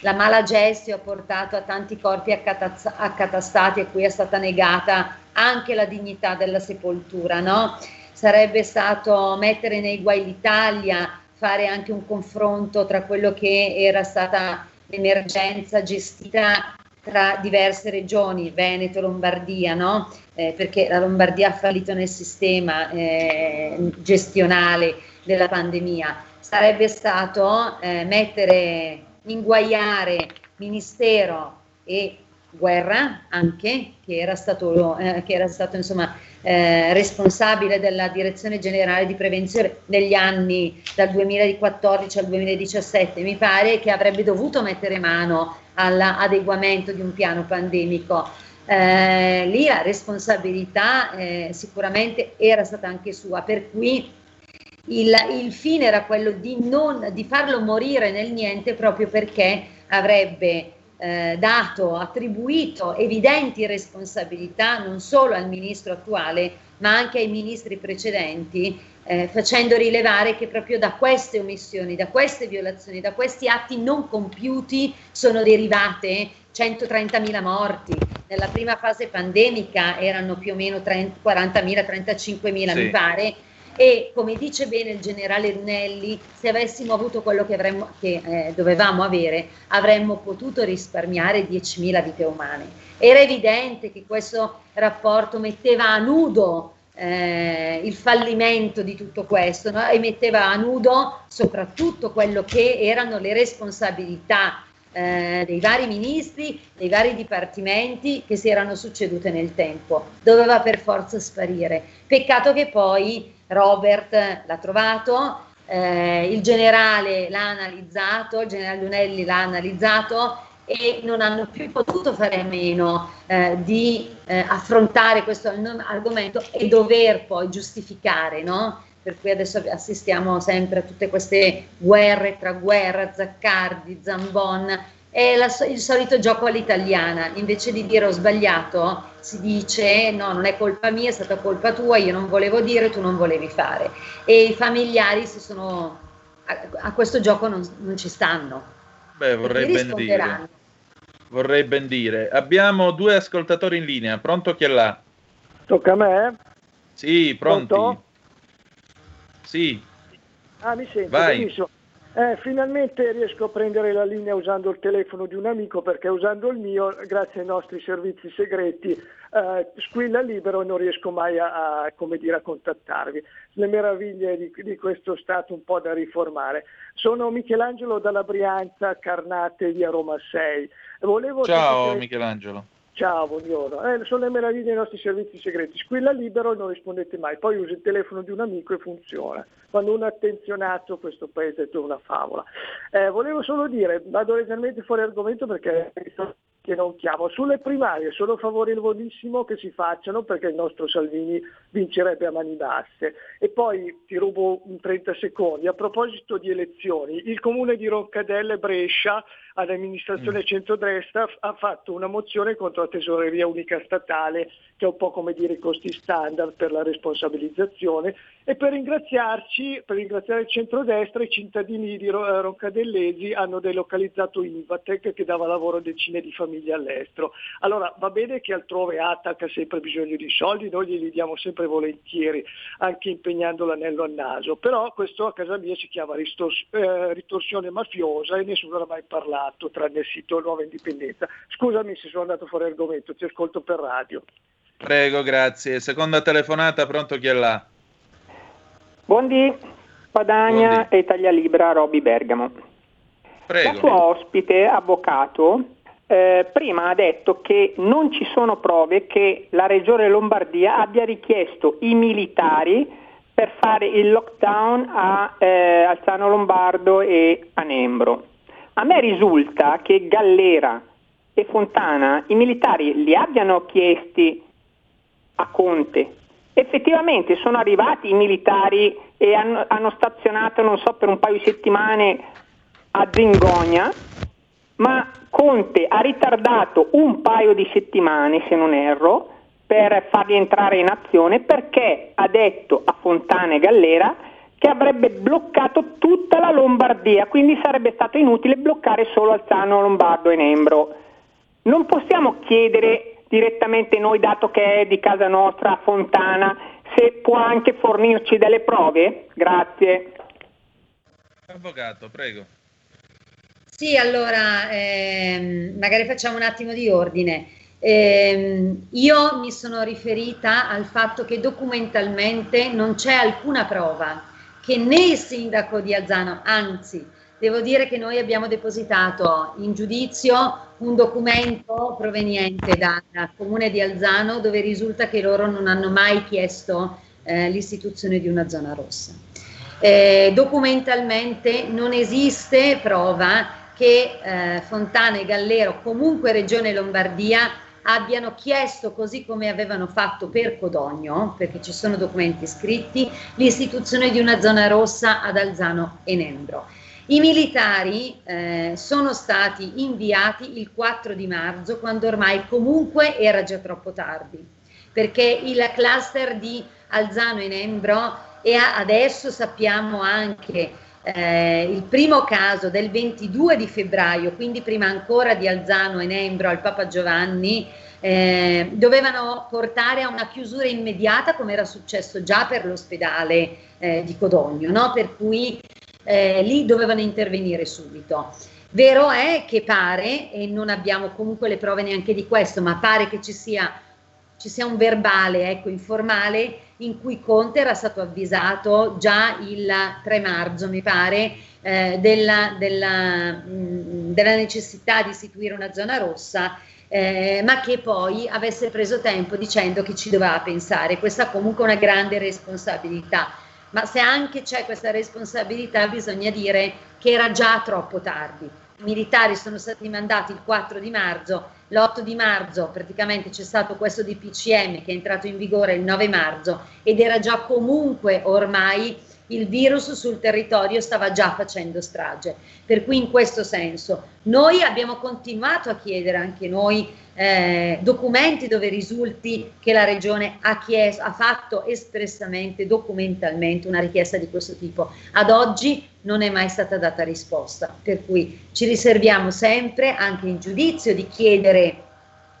la mala gestio ha portato a tanti corpi accatastati a cui è stata negata anche la dignità della sepoltura, no? Sarebbe stato mettere nei guai l'Italia, fare anche un confronto tra quello che era stata l'emergenza gestita tra diverse regioni, Veneto, Lombardia, no? Eh, perché la Lombardia ha fallito nel sistema eh, gestionale della pandemia. Sarebbe stato eh, mettere, inguaiare Ministero e Guerra anche, che era stato, eh, che era stato insomma, eh, responsabile della direzione generale di prevenzione negli anni dal 2014 al 2017, mi pare che avrebbe dovuto mettere mano all'adeguamento di un piano pandemico. Eh, lì la responsabilità eh, sicuramente era stata anche sua, per cui il, il fine era quello di, non, di farlo morire nel niente proprio perché avrebbe eh, dato, attribuito evidenti responsabilità non solo al ministro attuale, ma anche ai ministri precedenti, eh, facendo rilevare che proprio da queste omissioni, da queste violazioni, da questi atti non compiuti sono derivate 130.000 morti. Nella prima fase pandemica erano più o meno 30, 40.000, 35.000 Sì. mi pare. E come dice bene il generale Runelli, se avessimo avuto quello che, avremmo, che eh, dovevamo avere, avremmo potuto risparmiare 10.000 vite umane. Era evidente che questo rapporto metteva a nudo eh, il fallimento di tutto questo no? e metteva a nudo soprattutto quello che erano le responsabilità eh, dei vari ministri, dei vari dipartimenti che si erano succedute nel tempo. Doveva per forza sparire. Peccato che poi Robert l'ha trovato, eh, il generale l'ha analizzato, il generale Lunelli l'ha analizzato e non hanno più potuto fare a meno eh, di eh, affrontare questo arg- argomento e dover poi giustificare, no? Per cui adesso assistiamo sempre a tutte queste guerre tra guerra, Zaccardi, Zambon, è la il solito gioco all'italiana, invece di dire ho sbagliato, si dice no, non è colpa mia, è stata colpa tua, io non volevo dire, tu non volevi fare. E i familiari si sono, a, a questo gioco non, non ci stanno. Beh, vorrei ben dire. Vorrei ben dire. Abbiamo due ascoltatori in linea. Pronto chi è là? Tocca a me? Sì, pronti. Pronto? Sì, Ah, mi sento Vai. benissimo. Eh, finalmente riesco a prendere la linea usando il telefono di un amico perché usando il mio, grazie ai nostri servizi segreti, eh, squilla libero e non riesco mai a, a, come dire, a contattarvi. Le meraviglie di, di questo Stato un po' da riformare. Sono Michelangelo dalla Brianza, Carnate, via Roma 6. Volevo ciao sapere- Michelangelo. Ciao, buongiorno. Eh, sono le meraviglie dei nostri servizi segreti. Squilla libero e non rispondete mai. Poi usi il telefono di un amico e funziona. Quando uno è attenzionato, questo paese è una favola. Eh, volevo solo dire, vado leggermente fuori argomento perché che non chiamo. Sulle primarie sono favorevolissimo che si facciano perché il nostro Salvini vincerebbe a mani basse. E poi ti rubo un 30 secondi. A proposito di elezioni, il comune di Roccadelle Brescia all'amministrazione centrodestra f- ha fatto una mozione contro la tesoreria unica statale che è un po' come dire i costi standard per la responsabilizzazione. E per ringraziarci, per ringraziare il centrodestra i cittadini di Ro- eh, hanno delocalizzato Invatec che dava lavoro a decine di famiglie all'estero. Allora va bene che altrove Atac ha sempre bisogno di soldi, noi glieli diamo sempre volentieri, anche impegnando l'anello al naso, però questo a casa mia si chiama eh, ritorsione mafiosa e nessuno l'ha mai parlato, tranne il sito Nuova Indipendenza. Scusami se sono andato fuori argomento, ti ascolto per radio. Prego, grazie. Seconda telefonata, pronto chi è là? Buondì, Padagna e Italia Libera, Roby Bergamo. Prego. La sua ospite, avvocato, eh, prima ha detto che non ci sono prove che la regione Lombardia abbia richiesto i militari per fare il lockdown a eh, Alzano Lombardo e a Nembro. A me risulta che Gallera, e Fontana i militari li abbiano chiesti a Conte. Effettivamente sono arrivati i militari e hanno, hanno stazionato, non so, per un paio di settimane a Zingogna, ma Conte ha ritardato un paio di settimane, se non erro, per farli entrare in azione perché ha detto a Fontana e Gallera che avrebbe bloccato tutta la Lombardia, quindi sarebbe stato inutile bloccare solo Alzano, Lombardo e Nembro. Non possiamo chiedere direttamente noi, dato che è di casa nostra, a Fontana, se può anche fornirci delle prove? Grazie. Avvocato, prego. Sì, allora ehm, magari facciamo un attimo di ordine. Ehm, io mi sono riferita al fatto che documentalmente non c'è alcuna prova che né il sindaco di Alzano, anzi, devo dire che noi abbiamo depositato in giudizio un documento proveniente dal comune di Alzano dove risulta che loro non hanno mai chiesto eh, l'istituzione di una zona rossa. Eh, documentalmente non esiste prova che eh, Fontana e Gallero, comunque Regione Lombardia, abbiano chiesto, così come avevano fatto per Codogno, perché ci sono documenti scritti, l'istituzione di una zona rossa ad Alzano e Nembro. I militari eh, sono stati inviati il 4 di marzo, quando ormai comunque era già troppo tardi, perché il cluster di Alzano e Nembro e adesso sappiamo anche eh, il primo caso del 22 di febbraio, quindi prima ancora di Alzano e Nembro al Papa Giovanni, eh, dovevano portare a una chiusura immediata come era successo già per l'ospedale eh, di Codogno, no? per cui eh, lì dovevano intervenire subito. Vero è che pare, e non abbiamo comunque le prove neanche di questo, ma pare che ci sia, ci sia un verbale ecco, informale in cui Conte era stato avvisato già il 3 marzo, mi pare, eh, della, della, mh, della, necessità di istituire una zona rossa, eh, ma che poi avesse preso tempo dicendo che ci doveva pensare. Questa è comunque una grande responsabilità. Ma se anche c'è questa responsabilità, bisogna dire che era già troppo tardi. I militari sono stati mandati il 4 di marzo, l'8 di marzo praticamente c'è stato questo DPCM che è entrato in vigore il 9 marzo ed era già comunque ormai il virus sul territorio stava già facendo strage. Per cui in questo senso noi abbiamo continuato a chiedere anche noi eh, documenti dove risulti che la regione ha, chiesto, ha fatto espressamente, documentalmente una richiesta di questo tipo. Ad oggi non è mai stata data risposta, per cui ci riserviamo sempre anche in giudizio di chiedere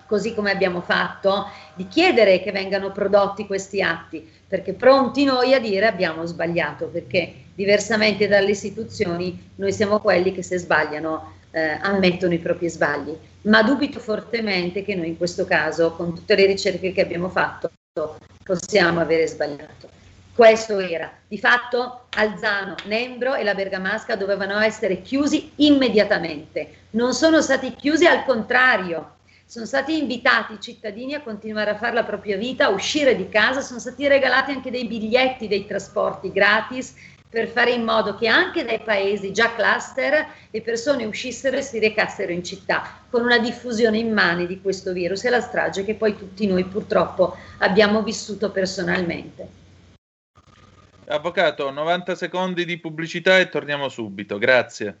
così come abbiamo fatto, di chiedere che vengano prodotti questi atti, perché pronti noi a dire abbiamo sbagliato, perché diversamente dalle istituzioni noi siamo quelli che se sbagliano eh, ammettono i propri sbagli, ma dubito fortemente che noi in questo caso, con tutte le ricerche che abbiamo fatto, possiamo avere sbagliato. Questo era, di fatto Alzano, Nembro e la Bergamasca dovevano essere chiusi immediatamente, non sono stati chiusi al contrario, sono stati invitati i cittadini a continuare a fare la propria vita, a uscire di casa, sono stati regalati anche dei biglietti dei trasporti gratis per fare in modo che anche dai paesi già cluster le persone uscissero e si recassero in città con una diffusione immane di questo virus e la strage che poi tutti noi purtroppo abbiamo vissuto personalmente. Avvocato, 90 secondi di pubblicità e torniamo subito. Grazie.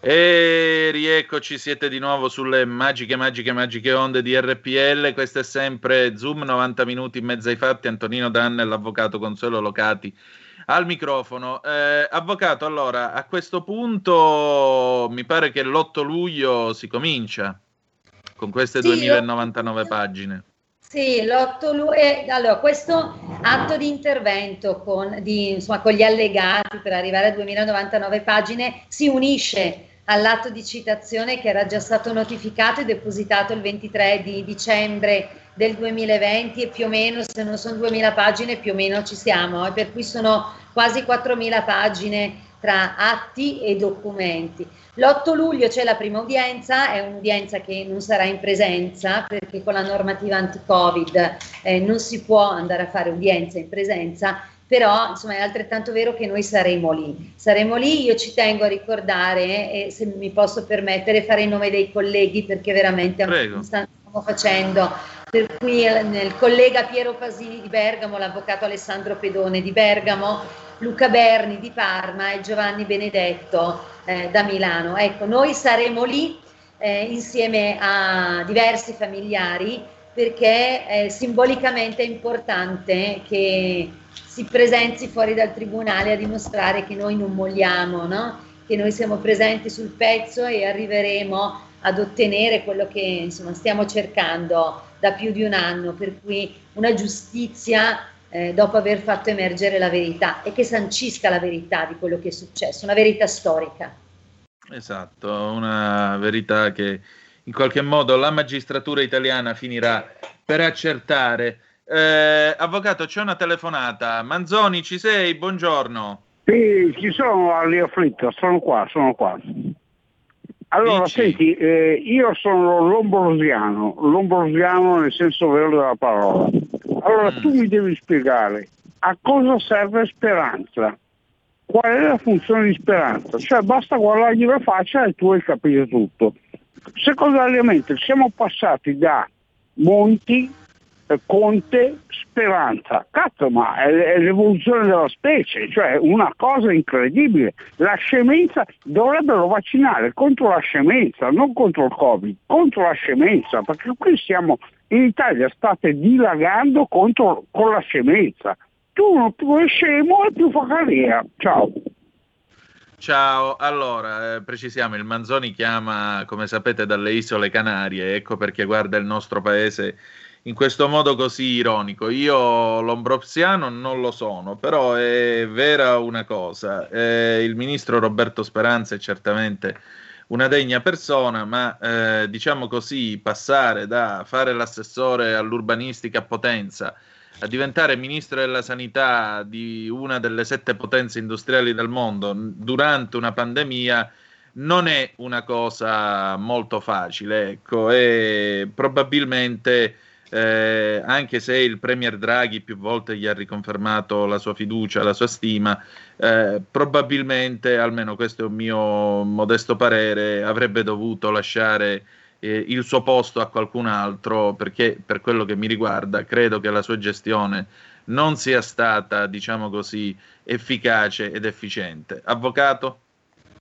E rieccoci, siete di nuovo sulle magiche, magiche, magiche onde di RPL. Questo è sempre Zoom, 90 minuti in mezzo ai fatti. Antonino Danne l'avvocato Consuelo Locati al microfono. Eh, avvocato, allora, a questo punto mi pare che l'8 luglio si comincia con queste Sì, 2099 pagine. Sì, l'8 luglio, allora questo atto di intervento con, di, insomma, con gli allegati per arrivare a 2099 pagine si unisce all'atto di citazione che era già stato notificato e depositato il 23 di dicembre del 2020 e più o meno, se non sono 2000 pagine, più o meno ci siamo, e per cui sono quasi 4000 pagine tra atti e documenti. L'8 luglio c'è la prima udienza, è un'udienza che non sarà in presenza perché con la normativa anti-Covid eh, non si può andare a fare udienza in presenza, però insomma è altrettanto vero che noi saremo lì. Saremo lì, io ci tengo a ricordare, e se mi posso permettere, fare il nome dei colleghi perché veramente Prego. stiamo facendo. Per cui eh, il collega Piero Pasini di Bergamo, l'avvocato Alessandro Pedone di Bergamo, Luca Berni di Parma e Giovanni Benedetto eh, da Milano. Ecco, noi saremo lì eh, insieme a diversi familiari perché eh, simbolicamente è importante che si presenzi fuori dal tribunale a dimostrare che noi non molliamo, no? che noi siamo presenti sul pezzo e arriveremo ad ottenere quello che insomma, stiamo cercando da più di un anno, per cui una giustizia eh, dopo aver fatto emergere la verità e che sancisca la verità di quello che è successo, una verità storica. Esatto, una verità che in qualche modo la magistratura italiana finirà per accertare. Eh, avvocato, c'è una telefonata. Manzoni, ci sei? Buongiorno. Sì, ci sono Ali afflitto, sono qua, sono qua. Allora, Dici. senti, eh, io sono lombrosiano, lombrosiano nel senso vero della parola. Allora, tu mi devi spiegare a cosa serve speranza. Qual è la funzione di speranza? Cioè, basta guardargli la faccia e tu hai capito tutto. Secondariamente, siamo passati da Monti, Conte, Speranza. Cazzo, ma è, l'evoluzione della specie, cioè una cosa incredibile. La scemenza dovrebbero vaccinare contro la scemenza, non contro il Covid, contro la scemenza, perché qui siamo in Italia state dilagando contro, con la scemenza. Tu non più è scemo e più fa carriera. Ciao. Ciao, allora eh, precisiamo, il Manzoni chiama, come sapete, dalle isole Canarie, ecco perché guarda il nostro paese in questo modo così ironico. Io lombrosiano non lo sono, però è vera una cosa, eh, il ministro Roberto Speranza è certamente una degna persona, ma eh, diciamo così, passare da fare l'assessore all'urbanistica a Potenza a diventare ministro della sanità di una delle sette potenze industriali del mondo durante una pandemia non è una cosa molto facile, ecco, e probabilmente eh, anche se il Premier Draghi più volte gli ha riconfermato la sua fiducia, la sua stima, eh, probabilmente, almeno questo è un mio modesto parere, avrebbe dovuto lasciare eh, il suo posto a qualcun altro perché per quello che mi riguarda credo che la sua gestione non sia stata, diciamo così, efficace ed efficiente. Avvocato?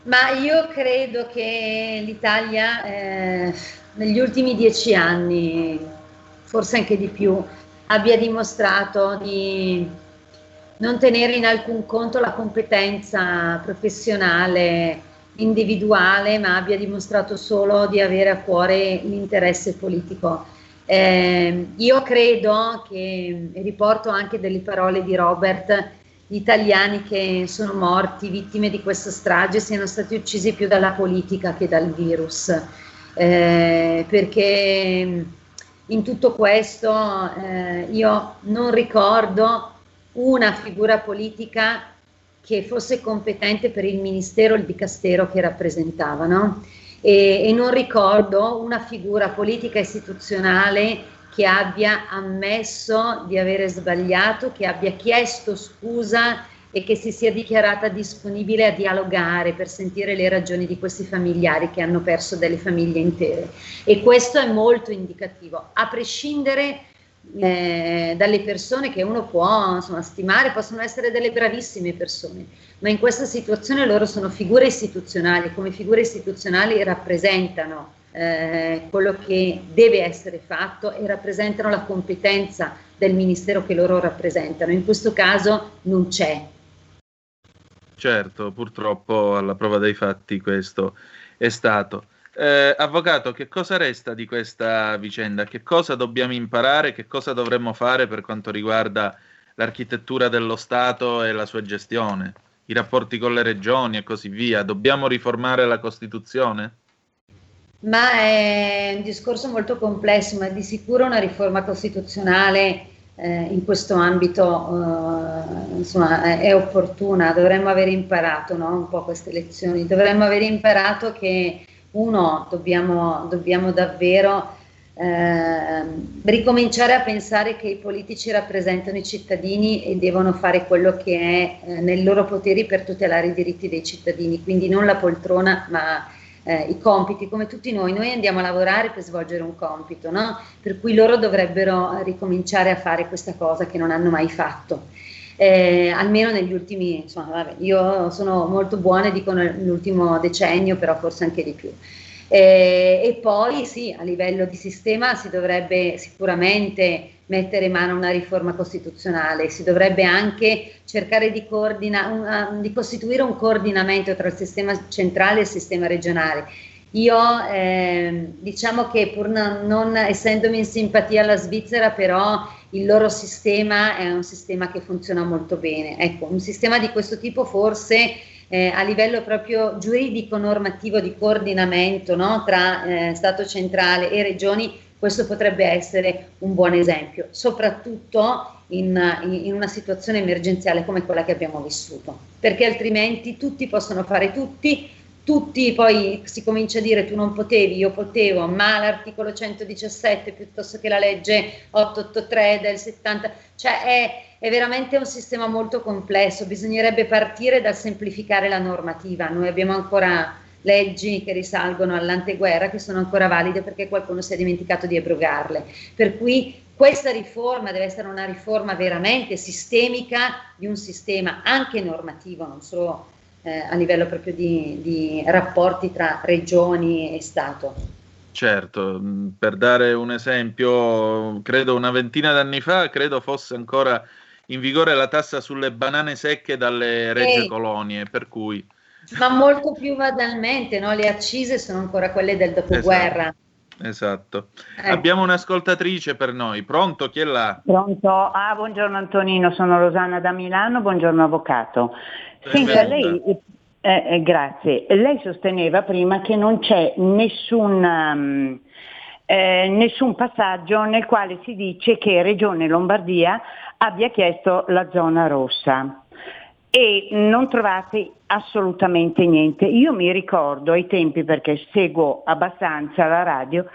Ma io credo che l'Italia eh, negli ultimi dieci anni, forse anche di più, abbia dimostrato di non tenere in alcun conto la competenza professionale individuale, ma abbia dimostrato solo di avere a cuore l'interesse politico. Eh, io credo che, e riporto anche delle parole di Robert, gli italiani che sono morti vittime di questa strage siano stati uccisi più dalla politica che dal virus, eh, perché in tutto questo eh, io non ricordo una figura politica che fosse competente per il ministero o il dicastero che rappresentavano e, e non ricordo una figura politica istituzionale che abbia ammesso di avere sbagliato, che abbia chiesto scusa e che si sia dichiarata disponibile a dialogare per sentire le ragioni di questi familiari che hanno perso delle famiglie intere. E questo è molto indicativo, a prescindere eh, dalle persone che uno può insomma, stimare, possono essere delle bravissime persone, ma in questa situazione loro sono figure istituzionali, come figure istituzionali rappresentano eh, quello che deve essere fatto e rappresentano la competenza del ministero che loro rappresentano. In questo caso non c'è. Certo, purtroppo alla prova dei fatti questo è stato. Eh, avvocato, che cosa resta di questa vicenda? Che cosa dobbiamo imparare? Che cosa dovremmo fare per quanto riguarda l'architettura dello Stato e la sua gestione, i rapporti con le regioni e così via? Dobbiamo riformare la Costituzione? Ma è un discorso molto complesso, ma di sicuro una riforma costituzionale eh, in questo ambito eh, insomma, è, è opportuna. Dovremmo aver imparato no? un po' queste lezioni, dovremmo aver imparato che uno, dobbiamo, dobbiamo davvero eh, ricominciare a pensare che i politici rappresentano i cittadini e devono fare quello che è eh, nei loro poteri per tutelare i diritti dei cittadini, quindi non la poltrona ma eh, i compiti, come tutti noi. Noi andiamo a lavorare per svolgere un compito, no? per cui loro dovrebbero ricominciare a fare questa cosa che non hanno mai fatto. Eh, almeno negli ultimi, insomma, vabbè, io sono molto buona, dico nell'ultimo decennio, però forse anche di più. Eh, e poi sì, a livello di sistema si dovrebbe sicuramente mettere in mano una riforma costituzionale, si dovrebbe anche cercare di, coordina- una, di costituire un coordinamento tra il sistema centrale e il sistema regionale. Io eh, diciamo che pur non, non essendomi in simpatia alla Svizzera, però il loro sistema è un sistema che funziona molto bene. Ecco, un sistema di questo tipo forse eh, a livello proprio giuridico normativo di coordinamento no, tra eh, Stato centrale e regioni, questo potrebbe essere un buon esempio, soprattutto in, in una situazione emergenziale come quella che abbiamo vissuto, perché altrimenti tutti possono fare tutti, tutti poi si comincia a dire tu non potevi, io potevo, ma l'articolo 117 piuttosto che la legge 883 del 70, cioè è, è, veramente un sistema molto complesso, bisognerebbe partire dal semplificare la normativa, noi abbiamo ancora leggi che risalgono all'anteguerra che sono ancora valide perché qualcuno si è dimenticato di abrogarle, per cui questa riforma deve essere una riforma veramente sistemica di un sistema anche normativo, non solo eh, a livello proprio di, di rapporti tra regioni e Stato. Certo, per dare un esempio, credo una ventina d'anni fa, credo fosse ancora in vigore la tassa sulle banane secche dalle regge colonie, per cui Ma molto più banalmente, no? le accise sono ancora quelle del dopoguerra. esatto. Eh. Abbiamo un'ascoltatrice per noi. Pronto? Chi è là? Pronto? Ah, buongiorno Antonino, sono Rosanna da Milano, buongiorno avvocato. Senta, lei, eh, eh, grazie, lei sosteneva prima che non c'è nessun, um, eh, nessun passaggio nel quale si dice che Regione Lombardia abbia chiesto la zona rossa e non trovate assolutamente niente. Io mi ricordo ai tempi, perché seguo abbastanza la radio,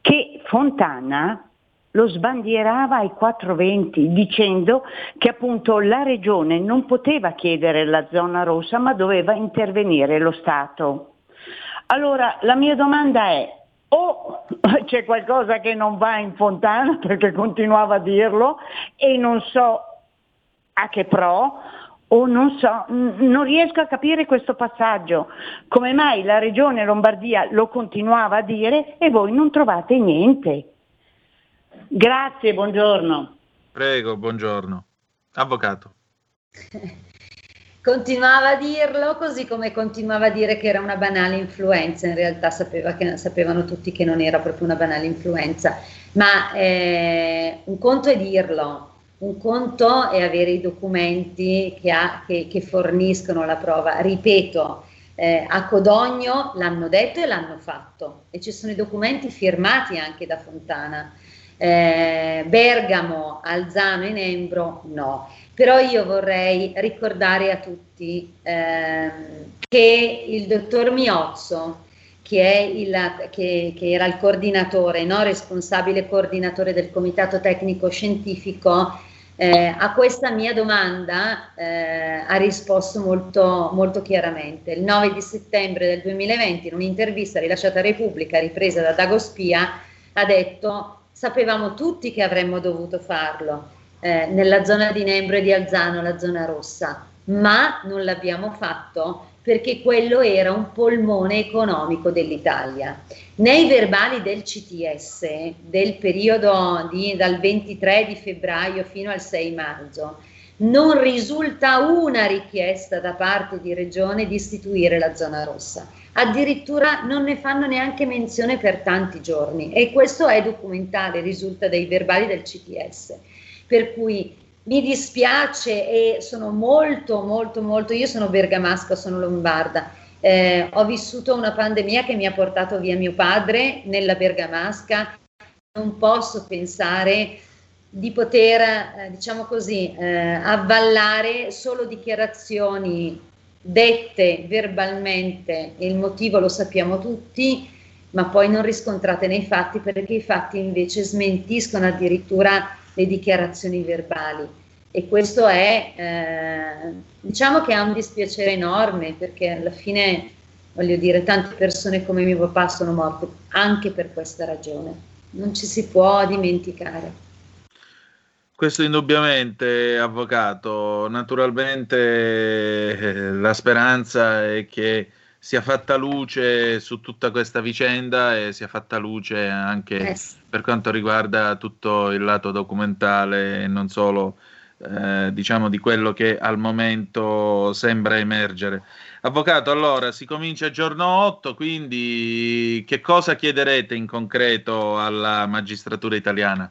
che Fontana lo sbandierava ai 420 dicendo che appunto la regione non poteva chiedere la zona rossa ma doveva intervenire lo Stato. Allora la mia domanda è o c'è qualcosa che non va in Fontana perché continuava a dirlo e non so a che pro o non so, non riesco a capire questo passaggio. Come mai la regione Lombardia lo continuava a dire e voi non trovate niente? Grazie, buongiorno. Prego, buongiorno. Avvocato. Continuava a dirlo così come continuava a dire che era una banale influenza, in realtà sapeva che, sapevano tutti che non era proprio una banale influenza, ma eh, un conto è dirlo, un conto è avere i documenti che, ha- che- che forniscono la prova. Ripeto, eh, a Codogno l'hanno detto e l'hanno fatto e ci sono i documenti firmati anche da Fontana. Eh, Bergamo, Alzano e Nembro no. Però io vorrei ricordare a tutti ehm, che il dottor Miozzo, che, il- che- che era il coordinatore, no? responsabile coordinatore del comitato tecnico scientifico, eh, a questa mia domanda eh, ha risposto molto, molto chiaramente. Il 9 di settembre del 2020, in un'intervista rilasciata a Repubblica, ripresa da Dago Spia, ha detto sapevamo tutti che avremmo dovuto farlo eh, nella zona di Nembro e di Alzano, la zona rossa, ma non l'abbiamo fatto perché quello era un polmone economico dell'Italia. Nei verbali del CTS del periodo di, dal 23 di febbraio fino al 6 maggio non risulta una richiesta da parte di Regione di istituire la zona rossa. Addirittura non ne fanno neanche menzione per tanti giorni e questo è documentale, risulta dai verbali del CTS. Per cui mi dispiace e sono molto, molto, molto, io sono bergamasca, sono lombarda, eh, ho vissuto una pandemia che mi ha portato via mio padre nella bergamasca, non posso pensare di poter, eh, diciamo così, eh, avvallare solo dichiarazioni dette verbalmente, e il motivo lo sappiamo tutti, ma poi non riscontrate nei fatti perché i fatti invece smentiscono addirittura le dichiarazioni verbali e questo è, eh, diciamo che ha un dispiacere enorme perché alla fine, voglio dire, tante persone come mio papà sono morte anche per questa ragione, non ci si può dimenticare. Questo indubbiamente, avvocato. Naturalmente la speranza è che sia fatta luce su tutta questa vicenda e sia fatta luce anche Eh, per quanto riguarda tutto il lato documentale e non solo eh, diciamo di quello che al momento sembra emergere. Avvocato, allora si comincia giorno 8, quindi che cosa chiederete in concreto alla magistratura italiana?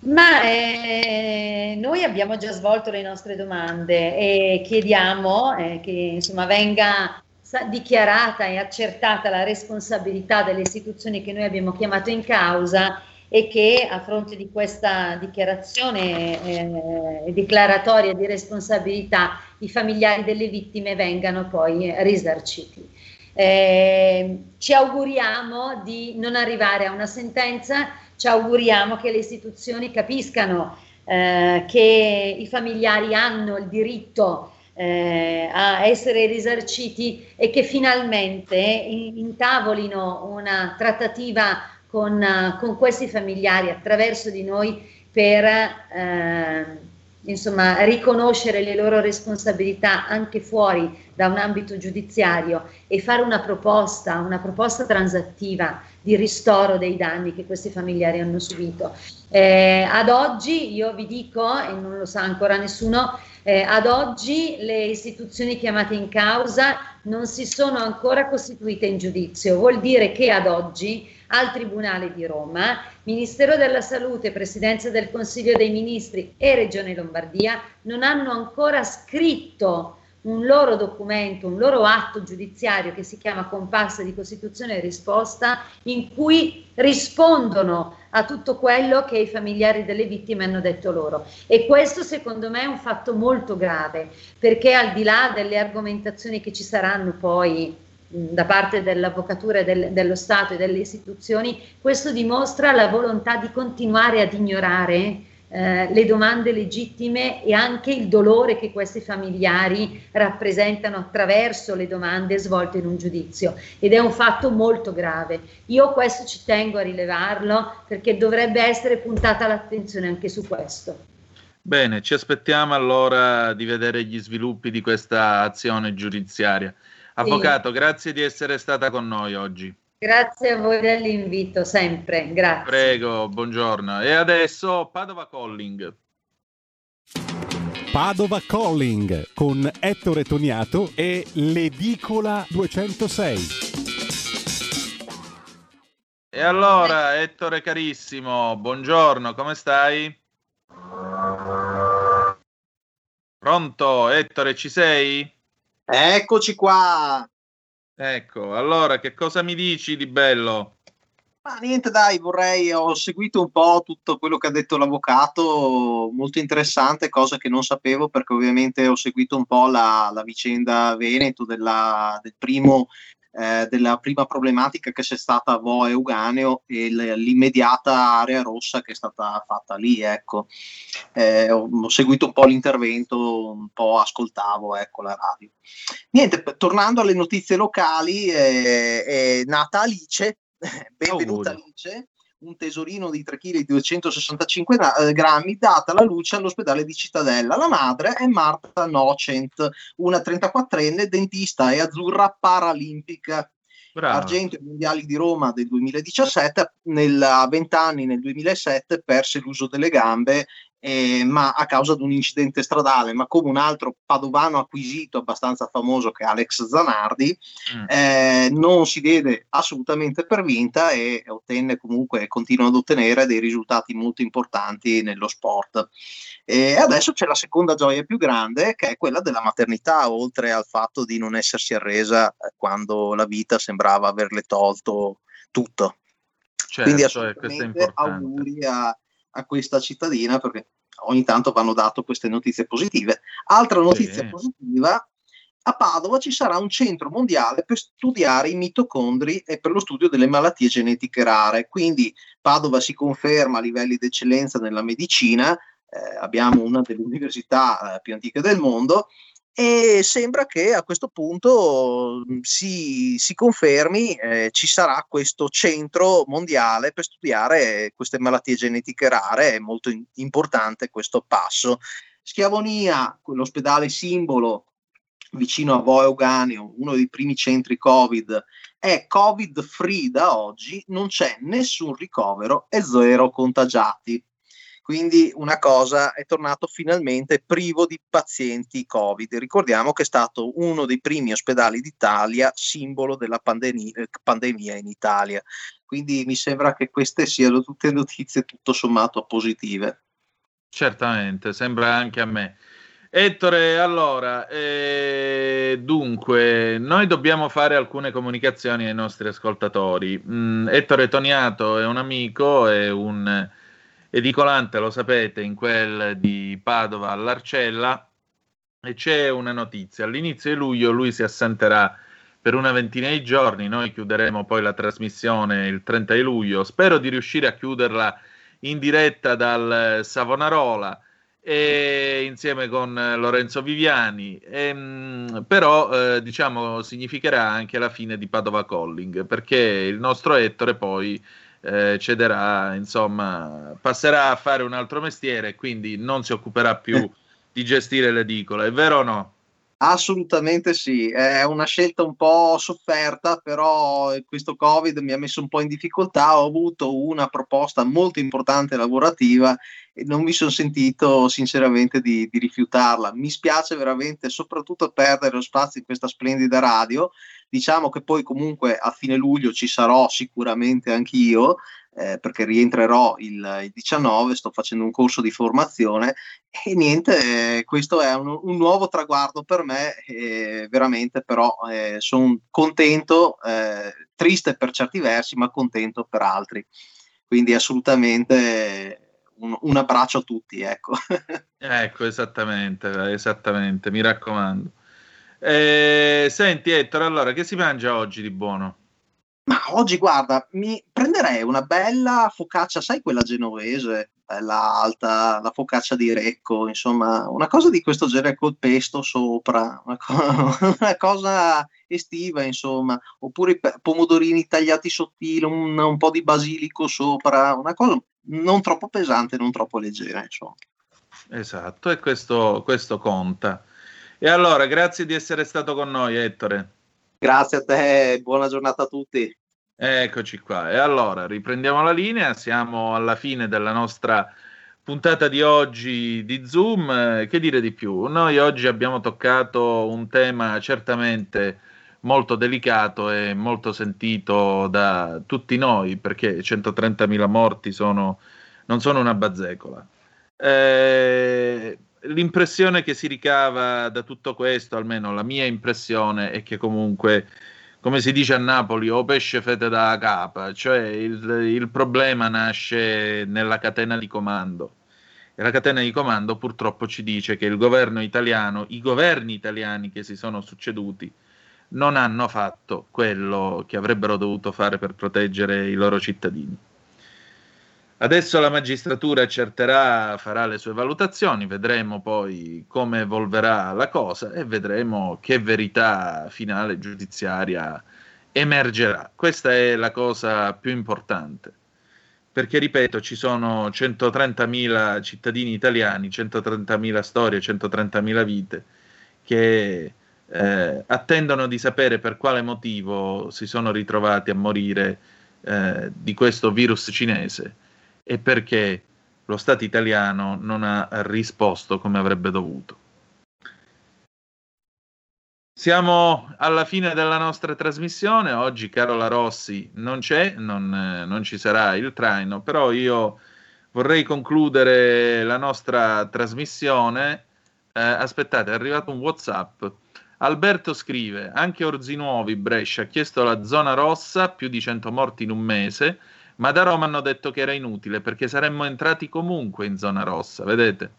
Ma eh, noi abbiamo già svolto le nostre domande e chiediamo eh, che insomma, venga dichiarata e accertata la responsabilità delle istituzioni che noi abbiamo chiamato in causa e che a fronte di questa dichiarazione eh, declaratoria di responsabilità i familiari delle vittime vengano poi risarciti. Eh, ci auguriamo di non arrivare a una sentenza, ci auguriamo che le istituzioni capiscano eh, che i familiari hanno il diritto eh, a essere risarciti e che finalmente in- intavolino una trattativa con, eh, con questi familiari attraverso di noi per eh, insomma, riconoscere le loro responsabilità anche fuori da un ambito giudiziario e fare una proposta, una proposta transattiva di ristoro dei danni che questi familiari hanno subito. Eh, ad oggi io vi dico, e non lo sa ancora nessuno, eh, ad oggi le istituzioni chiamate in causa non si sono ancora costituite in giudizio, vuol dire che ad oggi al Tribunale di Roma, Ministero della Salute, Presidenza del Consiglio dei Ministri e Regione Lombardia non hanno ancora scritto un loro documento, un loro atto giudiziario che si chiama Compasso di Costituzione e Risposta, in cui rispondono a tutto quello che i familiari delle vittime hanno detto loro. E questo secondo me è un fatto molto grave, perché al di là delle argomentazioni che ci saranno poi da parte dell'avvocatura e del- dello Stato e delle istituzioni, questo dimostra la volontà di continuare ad ignorare eh, le domande legittime e anche il dolore che questi familiari rappresentano attraverso le domande svolte in un giudizio ed è un fatto molto grave. Io questo ci tengo a rilevarlo perché dovrebbe essere puntata l'attenzione anche su questo. Bene, ci aspettiamo allora di vedere gli sviluppi di questa azione giudiziaria. Avvocato, grazie di essere stata con noi oggi. Grazie a voi dell'invito, sempre, grazie. Prego, buongiorno. E adesso Padova Calling. Padova Calling con Ettore Toniato e l'Edicola 206. E allora, Ettore carissimo, buongiorno, come stai? Pronto, Ettore, ci sei? Eccoci qua. Ecco, allora che cosa mi dici di bello? Ma niente, dai, vorrei, ho seguito un po' tutto quello che ha detto l'avvocato, molto interessante, cosa che non sapevo perché ovviamente ho seguito un po' la, la vicenda Veneto della, del primo, eh, della prima problematica che c'è stata a Vo e Uganeo e l'immediata area rossa che è stata fatta lì, ecco. Eh, ho, ho seguito un po' l'intervento, un po' ascoltavo, ecco, la radio. Niente, tornando alle notizie locali, eh, è nata Alice, benvenuta Alice, un tesorino di 3 kg e 265 na- eh, grammi data alla luce all'ospedale di Cittadella. La madre è Marta Nocent, una 34enne dentista e azzurra paralimpica. Brava. Argento ai mondiali di Roma del 2017, nel, a 20 anni nel 2007 perse l'uso delle gambe eh, ma a causa di un incidente stradale, ma come un altro padovano acquisito abbastanza famoso che è Alex Zanardi, eh, non si diede assolutamente per vinta e ottenne comunque, continua ad ottenere dei risultati molto importanti nello sport. E adesso c'è la seconda gioia più grande, che è quella della maternità, oltre al fatto di non essersi arresa eh, quando la vita sembrava averle tolto tutto. Quindi Certo, e questo è importante. auguri a, a questa cittadina perché ogni tanto vanno dato queste notizie positive. Altra notizia Sì. positiva, a Padova ci sarà un centro mondiale per studiare i mitocondri e per lo studio delle malattie genetiche rare. Quindi Padova si conferma a livelli di eccellenza nella medicina, eh, abbiamo una delle università eh, più antiche del mondo e sembra che a questo punto mh, si, si confermi, eh, ci sarà questo centro mondiale per studiare queste malattie genetiche rare, è molto in- importante questo passo. Schiavonia, l'ospedale simbolo vicino a Voeuganeo, uno dei primi centri Covid, è Covid free da oggi, non c'è nessun ricovero e zero contagiati. Quindi una cosa è tornato finalmente privo di pazienti Covid. Ricordiamo che è stato uno dei primi ospedali d'Italia, simbolo della pandemia, eh, pandemia in Italia. Quindi mi sembra che queste siano tutte notizie tutto sommato positive. Certamente, sembra anche a me. Ettore, allora, eh, dunque, noi dobbiamo fare alcune comunicazioni ai nostri ascoltatori. Mm, Ettore Toniato è un amico, è un edicolante, lo sapete, in quel di Padova all'Arcella e c'è una notizia. All'inizio di luglio lui si assenterà per una ventina di giorni, noi chiuderemo poi la trasmissione il 30 di luglio. Spero di riuscire a chiuderla in diretta dal Savonarola e insieme con Lorenzo Viviani, Ehm, però eh, diciamo significherà anche la fine di Padova Calling perché il nostro Ettore poi eh, cederà, insomma, passerà a fare un altro mestiere quindi non si occuperà più di gestire l'edicola, è vero o no? Assolutamente sì, è una scelta un po' sofferta, però questo Covid mi ha messo un po' in difficoltà, ho avuto una proposta molto importante lavorativa non mi sono sentito sinceramente di, di rifiutarla. Mi spiace veramente soprattutto perdere lo spazio in questa splendida radio, diciamo che poi comunque a fine luglio ci sarò sicuramente anch'io, eh, perché rientrerò il, il 19, sto facendo un corso di formazione e niente, eh, questo è un, un nuovo traguardo per me, eh, veramente però sono contento, eh, triste per certi versi, ma contento per altri. Quindi assolutamente un, un abbraccio a tutti, ecco. Ecco, esattamente, esattamente, mi raccomando. Eh, senti Ettore, allora che si mangia oggi di buono? Ma oggi, guarda, mi prenderei una bella focaccia, sai quella genovese, bella alta, la focaccia di Recco, insomma, una cosa di questo genere col pesto sopra, una, co- una cosa estiva, insomma, oppure pe- pomodorini tagliati sottili, un, un po' di basilico sopra, una cosa non troppo pesante, non troppo leggera, insomma. Esatto, e questo, questo conta. E allora, grazie di essere stato con noi, Ettore. Grazie a te, buona giornata a tutti. Eccoci qua. E allora, riprendiamo la linea, siamo alla fine della nostra puntata di oggi di Zoom. Eh, Che dire di più? Noi oggi abbiamo toccato un tema certamente molto delicato e molto sentito da tutti noi, perché 130.000 morti sono, non sono una bazzecola. Eh, l'impressione che si ricava da tutto questo, almeno la mia impressione, è che comunque, come si dice a Napoli, o pesce fete da capa, cioè il, il problema nasce nella catena di comando. E la catena di comando purtroppo ci dice che il governo italiano, i governi italiani che si sono succeduti, non hanno fatto quello che avrebbero dovuto fare per proteggere i loro cittadini. Adesso la magistratura accerterà, farà le sue valutazioni, vedremo poi come evolverà la cosa e vedremo che verità finale giudiziaria emergerà. Questa è la cosa più importante. perché ripeto, ci sono 130.000 cittadini italiani, 130.000 storie, 130.000 vite che eh, attendono di sapere per quale motivo si sono ritrovati a morire eh, di questo virus cinese e perché lo Stato italiano non ha risposto come avrebbe dovuto. Siamo alla fine della nostra trasmissione. Oggi Carola Rossi non c'è, non, eh, non ci sarà il traino, però io vorrei concludere la nostra trasmissione. Eh, aspettate, è arrivato un WhatsApp. Alberto scrive: Anche Orzinuovi, Brescia, ha chiesto la zona rossa, più di 100 morti in un mese, ma da Roma hanno detto che era inutile perché saremmo entrati comunque in zona rossa. Vedete?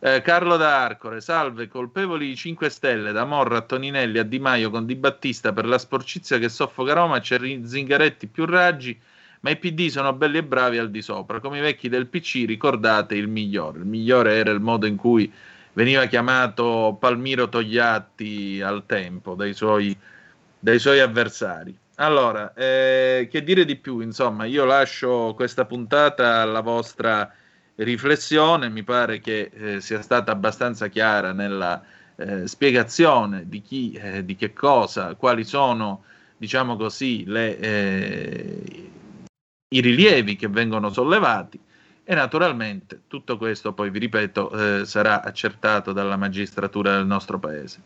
Eh, Carlo da Arcore, salve, colpevoli 5 Stelle, da Morra a Toninelli a Di Maio con Di Battista per la sporcizia che soffoca Roma, c'è Zingaretti più raggi, ma i PD sono belli e bravi al di sopra. Come i vecchi del PC ricordate il migliore. Il migliore era il modo in cui veniva chiamato Palmiro Togliatti al tempo dai suoi, dai suoi avversari. Allora, eh, che dire di più? Insomma, io lascio questa puntata alla vostra riflessione, mi pare che eh, sia stata abbastanza chiara nella eh, spiegazione di chi, eh, di che cosa, quali sono, diciamo così, le, eh, i rilievi che vengono sollevati e naturalmente tutto questo poi, vi ripeto, eh, sarà accertato dalla magistratura del nostro paese.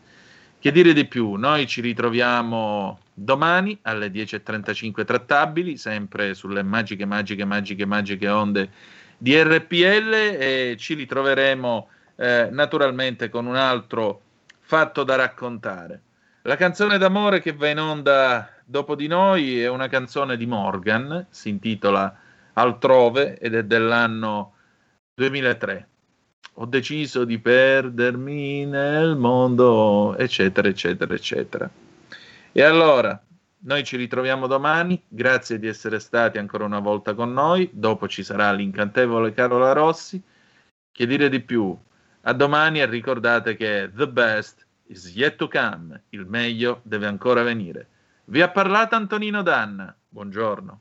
Che dire di più? Noi ci ritroviamo domani alle 10.35 trattabili, sempre sulle magiche, magiche, magiche, magiche onde di RPL e ci ritroveremo eh, naturalmente con un altro fatto da raccontare. La canzone d'amore che va in onda dopo di noi è una canzone di Morgan, si intitola Altrove ed è dell'anno 2003. Ho deciso di perdermi nel mondo, eccetera, eccetera, eccetera. E allora, noi ci ritroviamo domani, grazie di essere stati ancora una volta con noi, dopo ci sarà l'incantevole Carola Rossi. Che dire di più? A domani e ricordate che the best is yet to come, il meglio deve ancora venire. Vi ha parlato Antonino Danna, buongiorno.